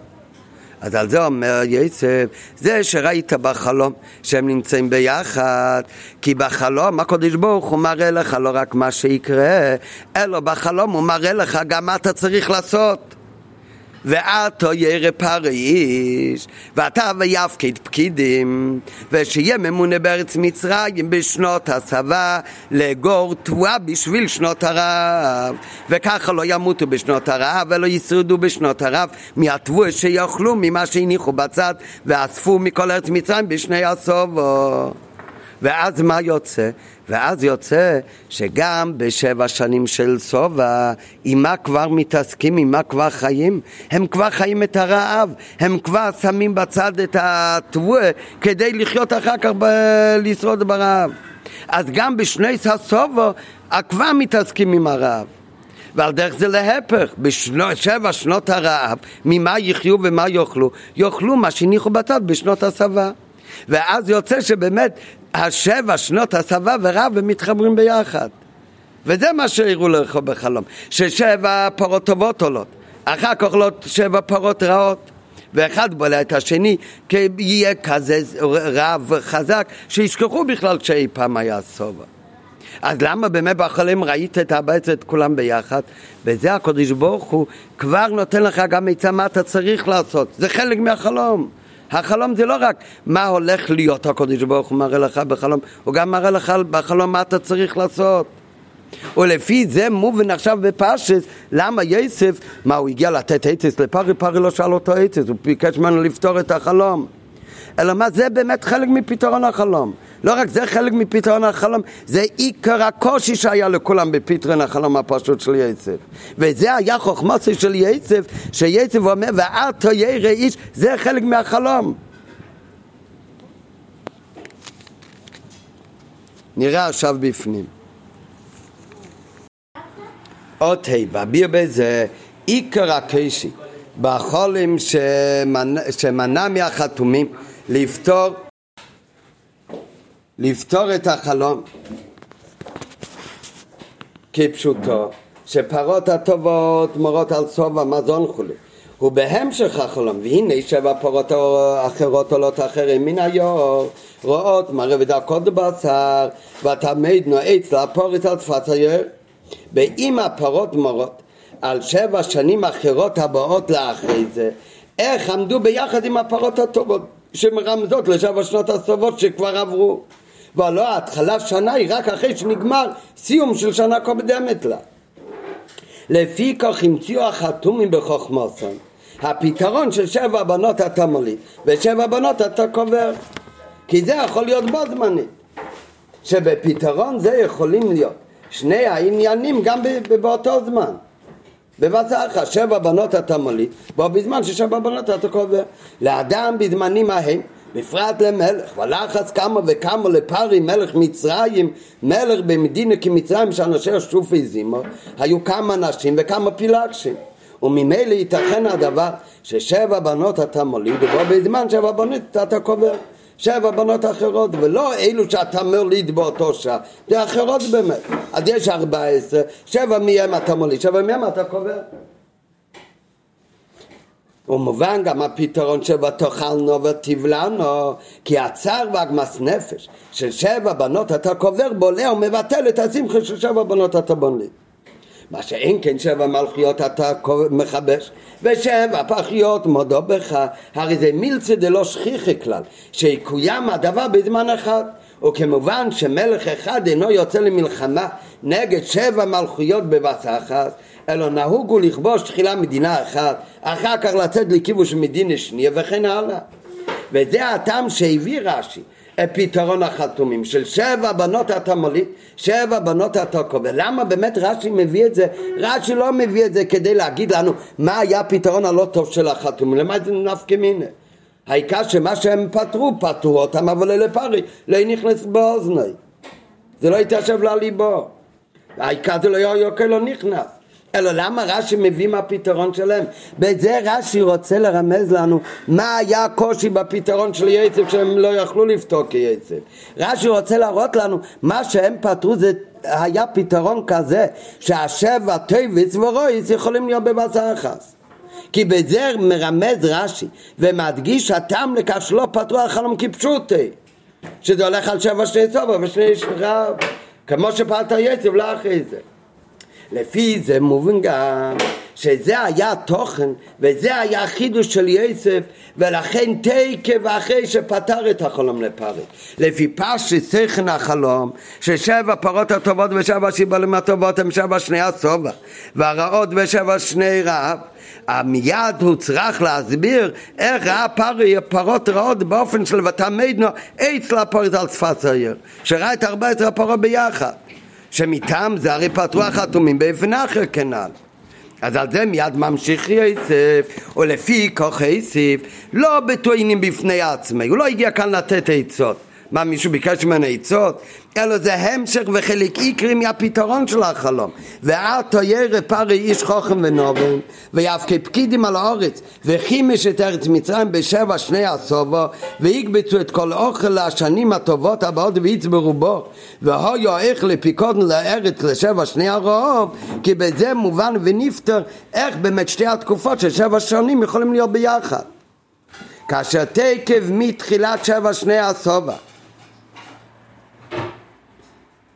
אז על זה אומר יצב, זה שראית בחלום שהם נמצאים ביחד, כי בחלום הקדוש ברוך הוא מראה לך לא רק מה שיקרה, אלא בחלום הוא מראה לך גם מה אתה צריך לעשות. ועתו ירא פריש, ואתה ויפקיד פקידים, ושיהיה ממונה בארץ מצרים בשנות הסבה, לגור תבואה בשביל שנות הרעב, וככה לא ימותו בשנות הרעב, ולא ישרדו בשנות הרעב, מהתבואה שיאכלו ממה שהניחו בצד, ואספו מכל ארץ מצרים בשני הסובו. ואז מה יוצא? ואז יוצא שגם בשבע שנים של שובע, עם מה כבר מתעסקים, עם מה כבר חיים? הם כבר חיים את הרעב, הם כבר שמים בצד את התבואה כדי לחיות אחר כך ב- לשרוד ברעב. אז גם בשני הסובו כבר מתעסקים עם הרעב. ועל דרך זה להפך, בשבע שנות הרעב, ממה יחיו ומה יאכלו? יאכלו מה שהניחו בצד בשנות הסבה. ואז יוצא שבאמת השבע שנות הסבה ורב הם מתחברים ביחד. וזה מה שהראו לך בחלום, ששבע פרות טובות עולות, אחר כך עולות שבע פרות רעות. ואחד בולע את השני, כי יהיה כזה רב חזק, שישכחו בכלל שאי פעם היה סובה. אז למה באמת בחלום ראית את הבית את כולם ביחד? וזה הקדוש ברוך הוא כבר נותן לך גם עצה מה אתה צריך לעשות, זה חלק מהחלום. החלום זה לא רק מה הולך להיות הקודש ברוך הוא מראה לך בחלום, הוא גם מראה לך בחלום מה אתה צריך לעשות. ולפי זה מובן עכשיו בפשס, למה יוסף, מה הוא הגיע לתת עצס לפרי, פרי לא שאל אותו עצס, הוא ביקש ממנו לפתור את החלום. אלא מה, זה באמת חלק מפתרון החלום. לא רק זה חלק מפתרון החלום, זה עיקר הקושי שהיה לכולם בפתרון החלום הפשוט של יצב. וזה היה חוכמוסי של יצב, שיצב אומר, ואתו ירא איש, זה חלק מהחלום. נראה עכשיו בפנים. עוד ה', ביר בזה עיקר הקשי בחולים שמנע מהחתומים לפתור לפתור את החלום כפשוטו, שפרות הטובות מורות על סוף המזון חולי. ובהמשך החלום, והנה שבע פרות אחרות עולות אחרים מן היור, רואות מראה ודקות בבשר, ותמיד נועץ להפורט על שפת היור. ואם הפרות מורות על שבע שנים אחרות הבאות לאחרי זה, איך עמדו ביחד עם הפרות הטובות, שמרמזות לשבע שנות הסובות שכבר עברו. ולא התחלת שנה היא רק אחרי שנגמר סיום של שנה קודמת לה. לפי כך המציאו החתומים בחוכמוסון הפתרון של שבע בנות אתה מוליד ושבע בנות אתה קובר. כי זה יכול להיות בו זמנית שבפתרון זה יכולים להיות שני העניינים גם באותו זמן. בבצעך שבע בנות אתה מוליד בו בזמן ששבע בנות אתה קובר. לאדם בזמנים ההם בפרט למלך, ולחץ כמה וכמה לפרי מלך מצרים, מלך במדינה כמצרים שאנשי שופי זימו, היו כמה נשים וכמה פילגשים. וממילא ייתכן הדבר ששבע בנות אתה מוליד ובו בזמן שבע בנות אתה קובר. שבע בנות אחרות, ולא אלו שאתה מוליד באותו שעה, זה אחרות באמת. אז יש ארבע עשרה, שבע מהם אתה מוליד, שבע מהם אתה קובר. ומובן גם הפתרון שבתאכלנו ותבלענו, כי הצער והגמס נפש של שבע בנות אתה קובר בולע ומבטל את השמחה של שבע בנות אתה בונליד. מה שאין כן שבע מלכויות אתה מכבש, ושבע פחיות מודו בך, הרי זה מילצה דלא שכיחי כלל, שיקוים הדבר בזמן אחד. וכמובן שמלך אחד אינו יוצא למלחמה נגד שבע מלכויות בבת אחת, אלא נהוג הוא לכבוש תחילה מדינה אחת, אחר כך לצאת לכיבוש מדינה שנייה וכן הלאה. וזה הטעם שהביא רש"י את פתרון החתומים של שבע בנות אתה שבע בנות אתה קובע. למה באמת רש"י מביא את זה? רש"י לא מביא את זה כדי להגיד לנו מה היה הפתרון הלא טוב של החתומים, למה זה נפקא מיני? העיקר שמה שהם פתרו, פתרו אותם, אבל אלה פרי, לא נכנס באוזני. זה לא התיישב לליבו. העיקר זה לא יוקר לא נכנס. אלא למה רש"י מביא מהפתרון שלהם? בזה רש"י רוצה לרמז לנו מה היה הקושי בפתרון של יצב שהם לא יכלו לפתור כיצב. רש"י רוצה להראות לנו מה שהם פתרו זה היה פתרון כזה שהשבע טויביץ ורויץ יכולים להיות בבשר אחת. כי בזה מרמז רש"י ומדגיש הטעם לכך שלא פתרו החלום כפשוטי שזה הולך על שבע שני סובה ושני שרב כמו שפעלת יצב לא אחרי זה לפי זה מובן גם שזה היה התוכן וזה היה החידוש של יוסף ולכן תקף אחרי שפתר את החלום לפרק. לפי פשט סכן החלום ששבע פרות הטובות ושבע שיבולים הטובות הם שבע שני הסובה והרעות ושבע שני רעב מיד הוא צריך להסביר איך ראה פרי, פרות רעות באופן של ותמדנו אצל פרות על שפת העיר שראה את ארבע עשרה פרות ביחד שמטעם זה הרי פתרו החתומים באופן אחר כנ"ל אז על זה מיד ממשיך יסף, ולפי כוח יסף, לא בטוענים בפני עצמי, הוא לא הגיע כאן לתת עצות. מה, מישהו ביקש ממנו עצות? אלא זה המשך וחלק עיקרי מהפתרון של החלום. ועתו ירא פרי איש חוכם ונובן, ויפקי פקידים על האורץ, וחימש את ארץ מצרים בשבע שני הסובו, והקבצו את כל אוכל לשנים הטובות הבאות ויצברו בו, והויו איך לפיקודן לארץ לשבע שני הרוב, כי בזה מובן ונפטר איך באמת שתי התקופות של שבע שנים יכולים להיות ביחד. כאשר תקף מתחילת שבע שני הסובה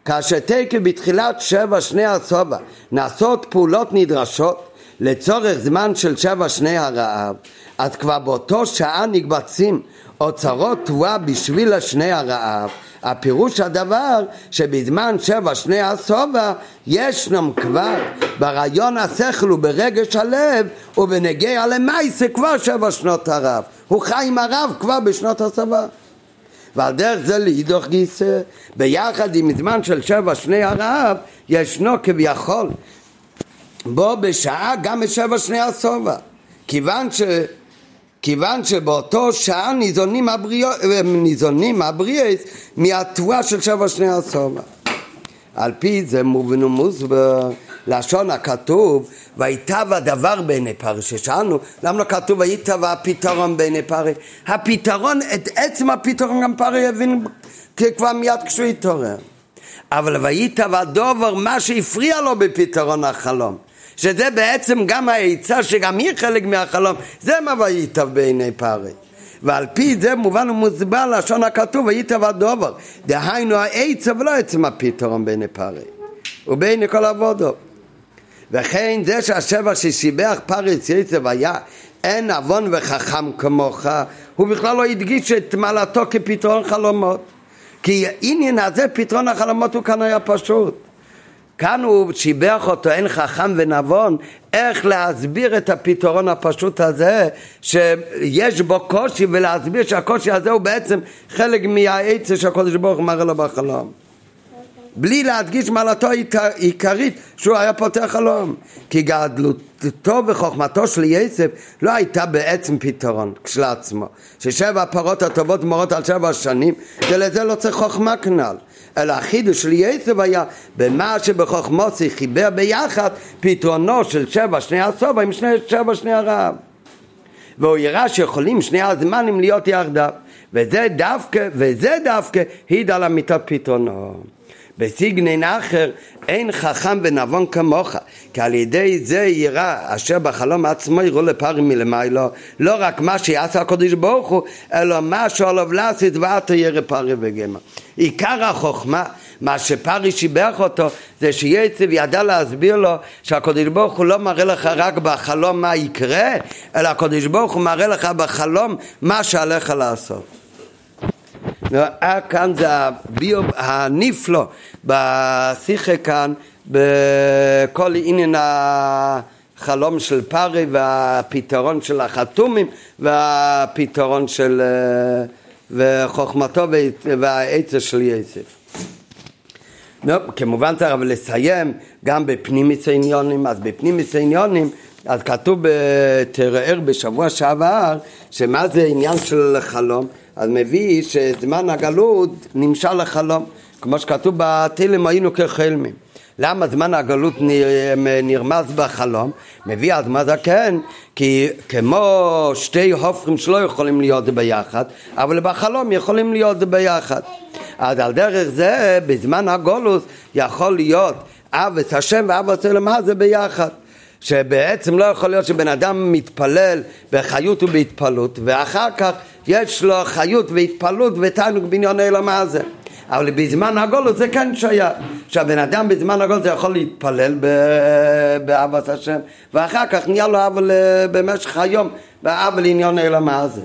כאשר תקף בתחילת שבע שני הסובה נעשות פעולות נדרשות לצורך זמן של שבע שני הרעב, אז כבר באותו שעה נקבצים אוצרות תבואה בשביל השני הרעב. הפירוש הדבר שבזמן שבע שני הסובה ישנם כבר ברעיון השכל וברגש הלב ובנגיע למעשה כבר שבע שנות הרב. הוא חי עם הרב כבר בשנות הסובה. ועל דרך זה להידוך גיסא, ביחד עם זמן של שבע שני הרעב, ישנו כביכול בו בשעה גם בשבע שני הסובה. כיוון ש... כיוון שבאותו שעה ניזונים הבריאות, ניזונים הבריאות מהתבואה של שבע שני הסובה. על פי זה מובן ומוסבר לשון הכתוב ויטב הדבר בעיני פרי ששאלנו למה לא כתוב ויטב הפתרון בעיני פרי הפתרון את עצם הפתרון גם פרי הבין כבר מיד כשהוא התעורר אבל ויטב הדובר מה שהפריע לו בפתרון החלום שזה בעצם גם העצה שגם היא חלק מהחלום זה מה ויטב בעיני פרי ועל פי זה מובן ומוסבר לשון הכתוב ויטב הדובר דהיינו העצה ולא עצם הפתרון בעיני פרי ובעיני כל עבודו וכן זה שהשבח ששיבח פרץ יצב היה אין עוון וחכם כמוך הוא בכלל לא הדגיש את מעלתו כפתרון חלומות. כי עניין הזה פתרון החלומות הוא כאן היה פשוט. כאן הוא שיבח אותו אין חכם ונבון איך להסביר את הפתרון הפשוט הזה שיש בו קושי ולהסביר שהקושי הזה הוא בעצם חלק מהעצה שהקודש ברוך הוא מראה לו בחלום בלי להדגיש מעלתו העיקרית שהוא היה פותח חלום כי גדלותו וחוכמתו של יסף לא הייתה בעצם פתרון כשלעצמו. ששבע הפרות הטובות מורות על שבע שנים ולזה לא צריך חוכמה כנ"ל. אלא החידוש של יסף היה במה שבחוכמוסי חיבר ביחד פתרונו של שבע שני הסובה עם שני, שבע שני הרעב. והוא יראה שיכולים שני הזמנים להיות יחדיו וזה דווקא, וזה דווקא היד על המיטת פתרונו. בסיגנין אחר אין חכם ונבון כמוך כי על ידי זה יראה אשר בחלום עצמו יראו לפרים מלמיילו. לא רק מה שיעשה הקדוש ברוך הוא אלא מה שעליו לעשות ואתו ירא פרי וגמר. עיקר החוכמה מה שפרי שיבח אותו זה שיצב ידע להסביר לו שהקדוש ברוך הוא לא מראה לך רק בחלום מה יקרה אלא הקדוש ברוך הוא מראה לך בחלום מה שעליך לעשות כאן זה הביו הנפלא בשיחה כאן בכל עניין החלום של פרי והפתרון של החתומים והפתרון של וחוכמתו והעצה של יוסף. נו, כמובן צריך אבל לסיים גם בפנימיס העניונים, אז בפנימיס העניונים אז כתוב בתרער בשבוע שעבר שמה זה עניין של חלום אז מביא שזמן הגלות נמשל לחלום, כמו שכתוב בתלם היינו כחלמים. למה זמן הגלות נרמז בחלום? מביא אדמת כן, כי כמו שתי הופכים שלא יכולים להיות ביחד, אבל בחלום יכולים להיות ביחד. אז על דרך זה, בזמן הגולוס יכול להיות אב את השם ואב את מה זה ביחד. שבעצם לא יכול להיות שבן אדם מתפלל בחיות ובהתפלות ואחר כך יש לו חיות והתפלות ותענוג בניון אלו הזה. אבל בזמן הגולות זה כן שייך שהבן אדם בזמן הגולות זה יכול להתפלל באהבת השם ואחר כך נהיה לו אבל אה, במשך היום באבל עניון אלו הזה.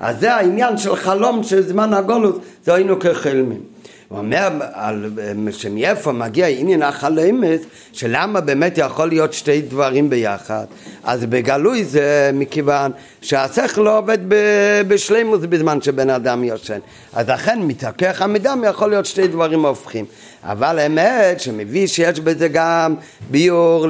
אז זה העניין של חלום של זמן הגולות זה היינו כחלמים הוא אומר על, שמאיפה מגיע עניין החלמת, שלמה באמת יכול להיות שתי דברים ביחד. אז בגלוי זה מכיוון שהשכל לא עובד בשלימוס בזמן שבן אדם יושן. אז לכן מתעכח המידם יכול להיות שתי דברים הופכים. אבל האמת שמביא שיש בזה גם ביור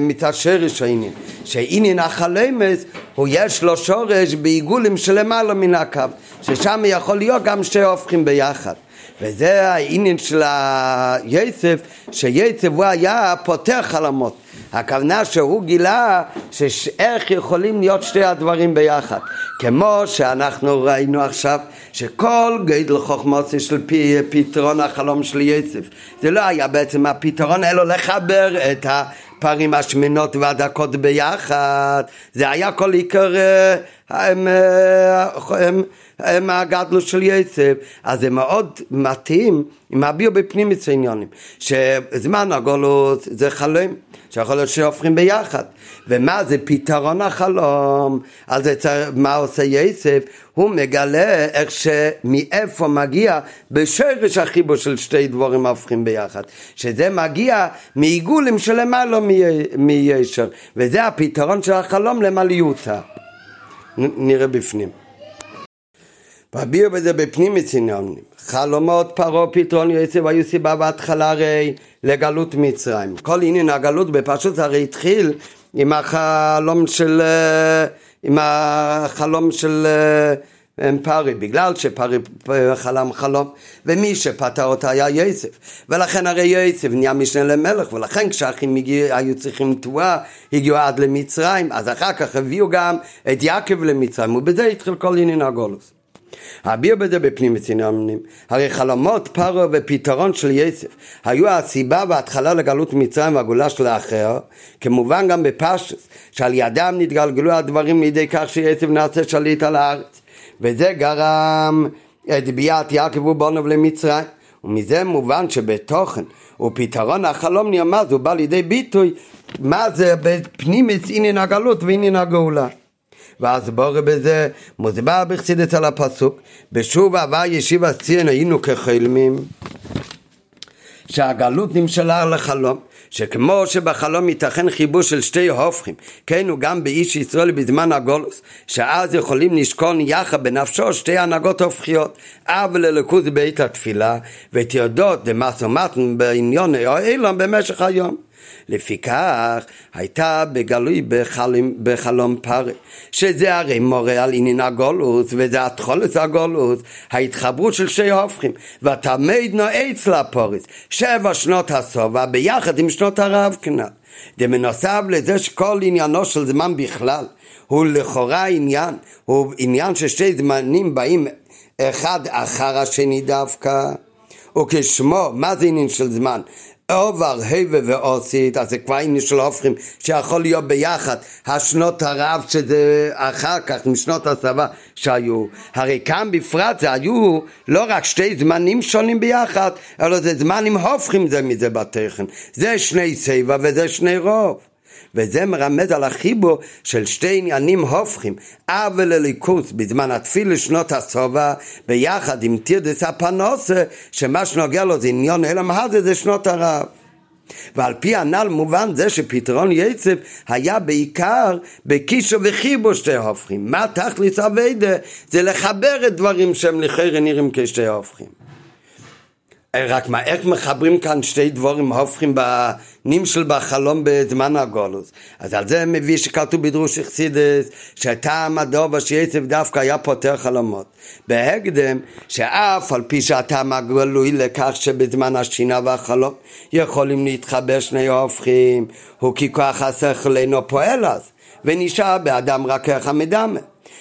מצד שרש העניין. שעניין החלמת הוא יש לו שורש בעיגולים שלמעלה מן הקו. ששם יכול להיות גם שתי הופכים ביחד. וזה העניין של היצף, שיצף הוא היה פותח חלומות. הכוונה שהוא גילה שאיך יכולים להיות שתי הדברים ביחד. כמו שאנחנו ראינו עכשיו שכל גדל חוכמות של פי, פתרון החלום של יצף זה לא היה בעצם הפתרון אלא לחבר את הפרים השמנות והדקות ביחד זה היה כל עיקר אה, הם, אה, הם, הם הגדלו של יצף אז זה מאוד מתאים עם הביאו בפנים עניונים שזמן הגולות זה חלום שיכול להיות שהופכים ביחד. ומה זה פתרון החלום? אז צריך, מה עושה יסף? הוא מגלה איך שמאיפה מגיע בשרש החיבור של שתי דבורים ההופכים ביחד. שזה מגיע מעיגולים שלמעלה מישר. וזה הפתרון של החלום למעליותה. נראה בפנים. והביאו בזה בפנים מצניונים. חלומות פרעה פתרון יוסף היו סיבה בהתחלה הרי לגלות מצרים. כל עניין הגלות בפשוט הרי התחיל עם החלום של, עם החלום של פרי, בגלל שפרי חלם חלום, ומי שפתר אותה היה יוסף. ולכן הרי יוסף נהיה משנה למלך, ולכן כשאחים היו צריכים תבואה, הגיעו עד למצרים, אז אחר כך הביאו גם את יעקב למצרים, ובזה התחיל כל עניין הגולוס. הביר בזה בפנים מצינונים. הרי חלומות פרו ופתרון של יסף היו הסיבה וההתחלה לגלות מצרים והגאולה של האחר, כמובן גם בפשטוס, שעל ידם נתגלגלו הדברים לידי כך שיסף נעשה שליט על הארץ. וזה גרם את ביאת יעקב ובונוב למצרים. ומזה מובן שבתוכן ופתרון החלום נרמז הוא בא לידי ביטוי מה זה בפנימיס עניין הגלות ועניין הגאולה. ואז בורא בזה מוסבר בחסידת על הפסוק בשוב עבר ישיבה ציין היינו כחלמים שהגלות נמשלה לחלום שכמו שבחלום ייתכן חיבור של שתי הופכים, כן הוא גם באיש ישראל בזמן הגולוס, שאז יכולים לשכון יחד בנפשו שתי הנהגות הופכיות, אב ללכוז בית התפילה, ותיודות דמסומטן בעניון האילון במשך היום. לפיכך הייתה בגלוי בחלום, בחלום פרי, שזה הרי מורה על עניין הגולוס, וזה התחולת הגולוס, ההתחברות של שני הופכים, ותמיד נועץ לפורס, שבע שנות השובע ביחד עם שנות הרב כנ"ל. בנוסף לזה שכל עניינו של זמן בכלל הוא לכאורה עניין, הוא עניין ששתי זמנים באים אחד אחר השני דווקא, וכשמו, מה זה עניין של זמן? עובר, הווה ועושית, אז זה כבר עניין של הופכים שיכול להיות ביחד, השנות הרב שזה אחר כך, משנות הצבא שהיו. הרי כאן בפרט זה היו לא רק שתי זמנים שונים ביחד, אלא זה זמנים הופכים זה מזה בתכן. זה שני צבע וזה שני רוב. וזה מרמז על החיבור של שתי עניינים הופכים, אב ולליכוס בזמן התפילה שנות השובע, ביחד עם תירדס הפנוסה, שמה שנוגע לו זה עניון אלם הזה זה שנות הרב. ועל פי הנ"ל מובן זה שפתרון יצב היה בעיקר בקישו וחיבו שתי הופכים. מה תכלית אביידה? זה לחבר את דברים שהם לכאורה נראים כשתי הופכים. רק מה, איך מחברים כאן שתי דבורים הופכים בנמשל בחלום בזמן הגולוס? אז על זה מביא שכתוב בדרוש אכסידס, שהטעם הדובר שיצב דווקא היה פותר חלומות. בהקדם, שאף על פי שהטעם הגלוי לכך שבזמן השינה והחלום יכולים להתחבר שני הופכים, הוא כי כוח השכל אינו פועל אז, ונשאר באדם רק איך המדמה.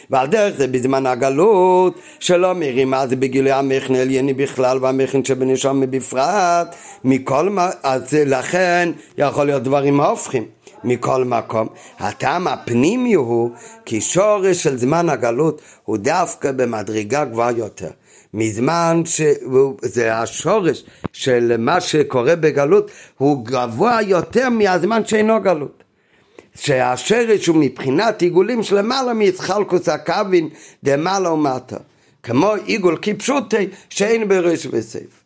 ועל דרך זה בזמן הגלות שלא מרים אז בגילוי המכן עלייני בכלל והמכן שבנשום בפרט מכל מה, אז לכן יכול להיות דברים הופכים מכל מקום. הטעם הפנימי הוא כי שורש של זמן הגלות הוא דווקא במדרגה גבוהה יותר. מזמן שזה השורש של מה שקורה בגלות הוא גבוה יותר מהזמן שאינו גלות. שהשרש הוא מבחינת עיגולים של למעלה מיצחלקוס הקווין דמעלה ומטה כמו עיגול כפשוטי שאין בראש וסייף.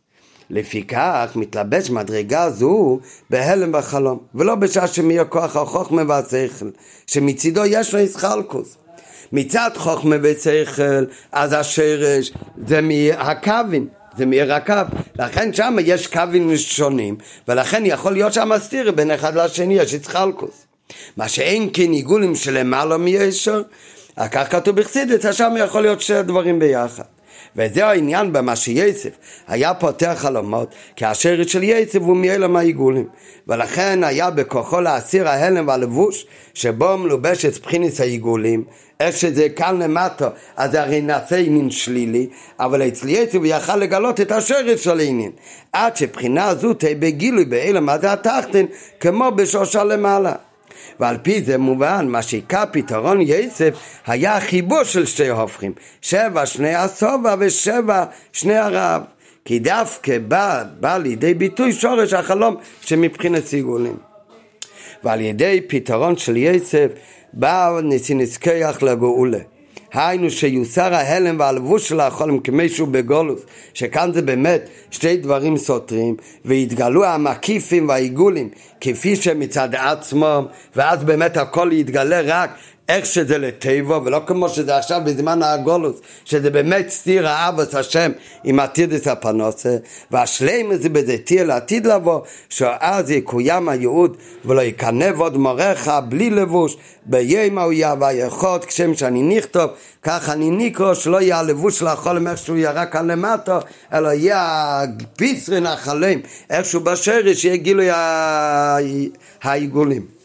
לפיכך מתלבש מדרגה זו בהלם בחלום ולא בשעה שמי כוח החוכמה והשכל שמצידו יש לו יצחלקוס. מצד חוכמה ושכל אז השרש זה מהקווין זה מעיר הקו, לכן שם יש קווים שונים, ולכן יכול להיות שם סתיר בין אחד לשני, יש יצחלקוס. מה שאין כן עיגולים שלמעלה מישר, כך כתוב בחסידס, שם יכול להיות שני דברים ביחד. וזה העניין במה שיוסף היה פותח חלומות, כי השרת של יוסף הוא מאלם העיגולים. ולכן היה בכוחו להסיר ההלם והלבוש שבו מלובשת בחינת העיגולים, איך שזה כאן למטה, אז זה הרי נעשה עניין שלילי, אבל אצל יצב הוא יכל לגלות את השרץ של העניין, עד שבחינה זו תהיה בגילוי באלם הזה התחתן, כמו בשושה למעלה. ועל פי זה מובן, מה שעיקר פתרון יסף היה החיבור של שתי הופכים, שבע שני הסובה ושבע שני הרב. כי דווקא בא, בא לידי ביטוי שורש החלום שמבחינת סיגולים. ועל ידי פתרון של יסף בא נזכח לגאולה. היינו שיוסר ההלם והלבוש של החולם כמי שהוא בגולוס, שכאן זה באמת שתי דברים סותרים, והתגלו המקיפים והעיגולים כפי שמצד עצמם, ואז באמת הכל יתגלה רק איך שזה לטבו, ולא כמו שזה עכשיו בזמן הגולוס, שזה באמת סתיר האבוס השם עם עתידס הפנוסה, והשלם הזה תהיה לעתיד לבוא, שאז יקוים הייעוד ולא יקנב עוד מורך בלי לבוש, ביום ההוא יהווה יכול, כשם שאני נכתוב, כך אני נקרא, שלא יהיה הלבוש של החולם איכשהו ירק על למטה, אלא יהיה הפיסרין החלם, איכשהו בשרש, יהיה גילוי העיגולים.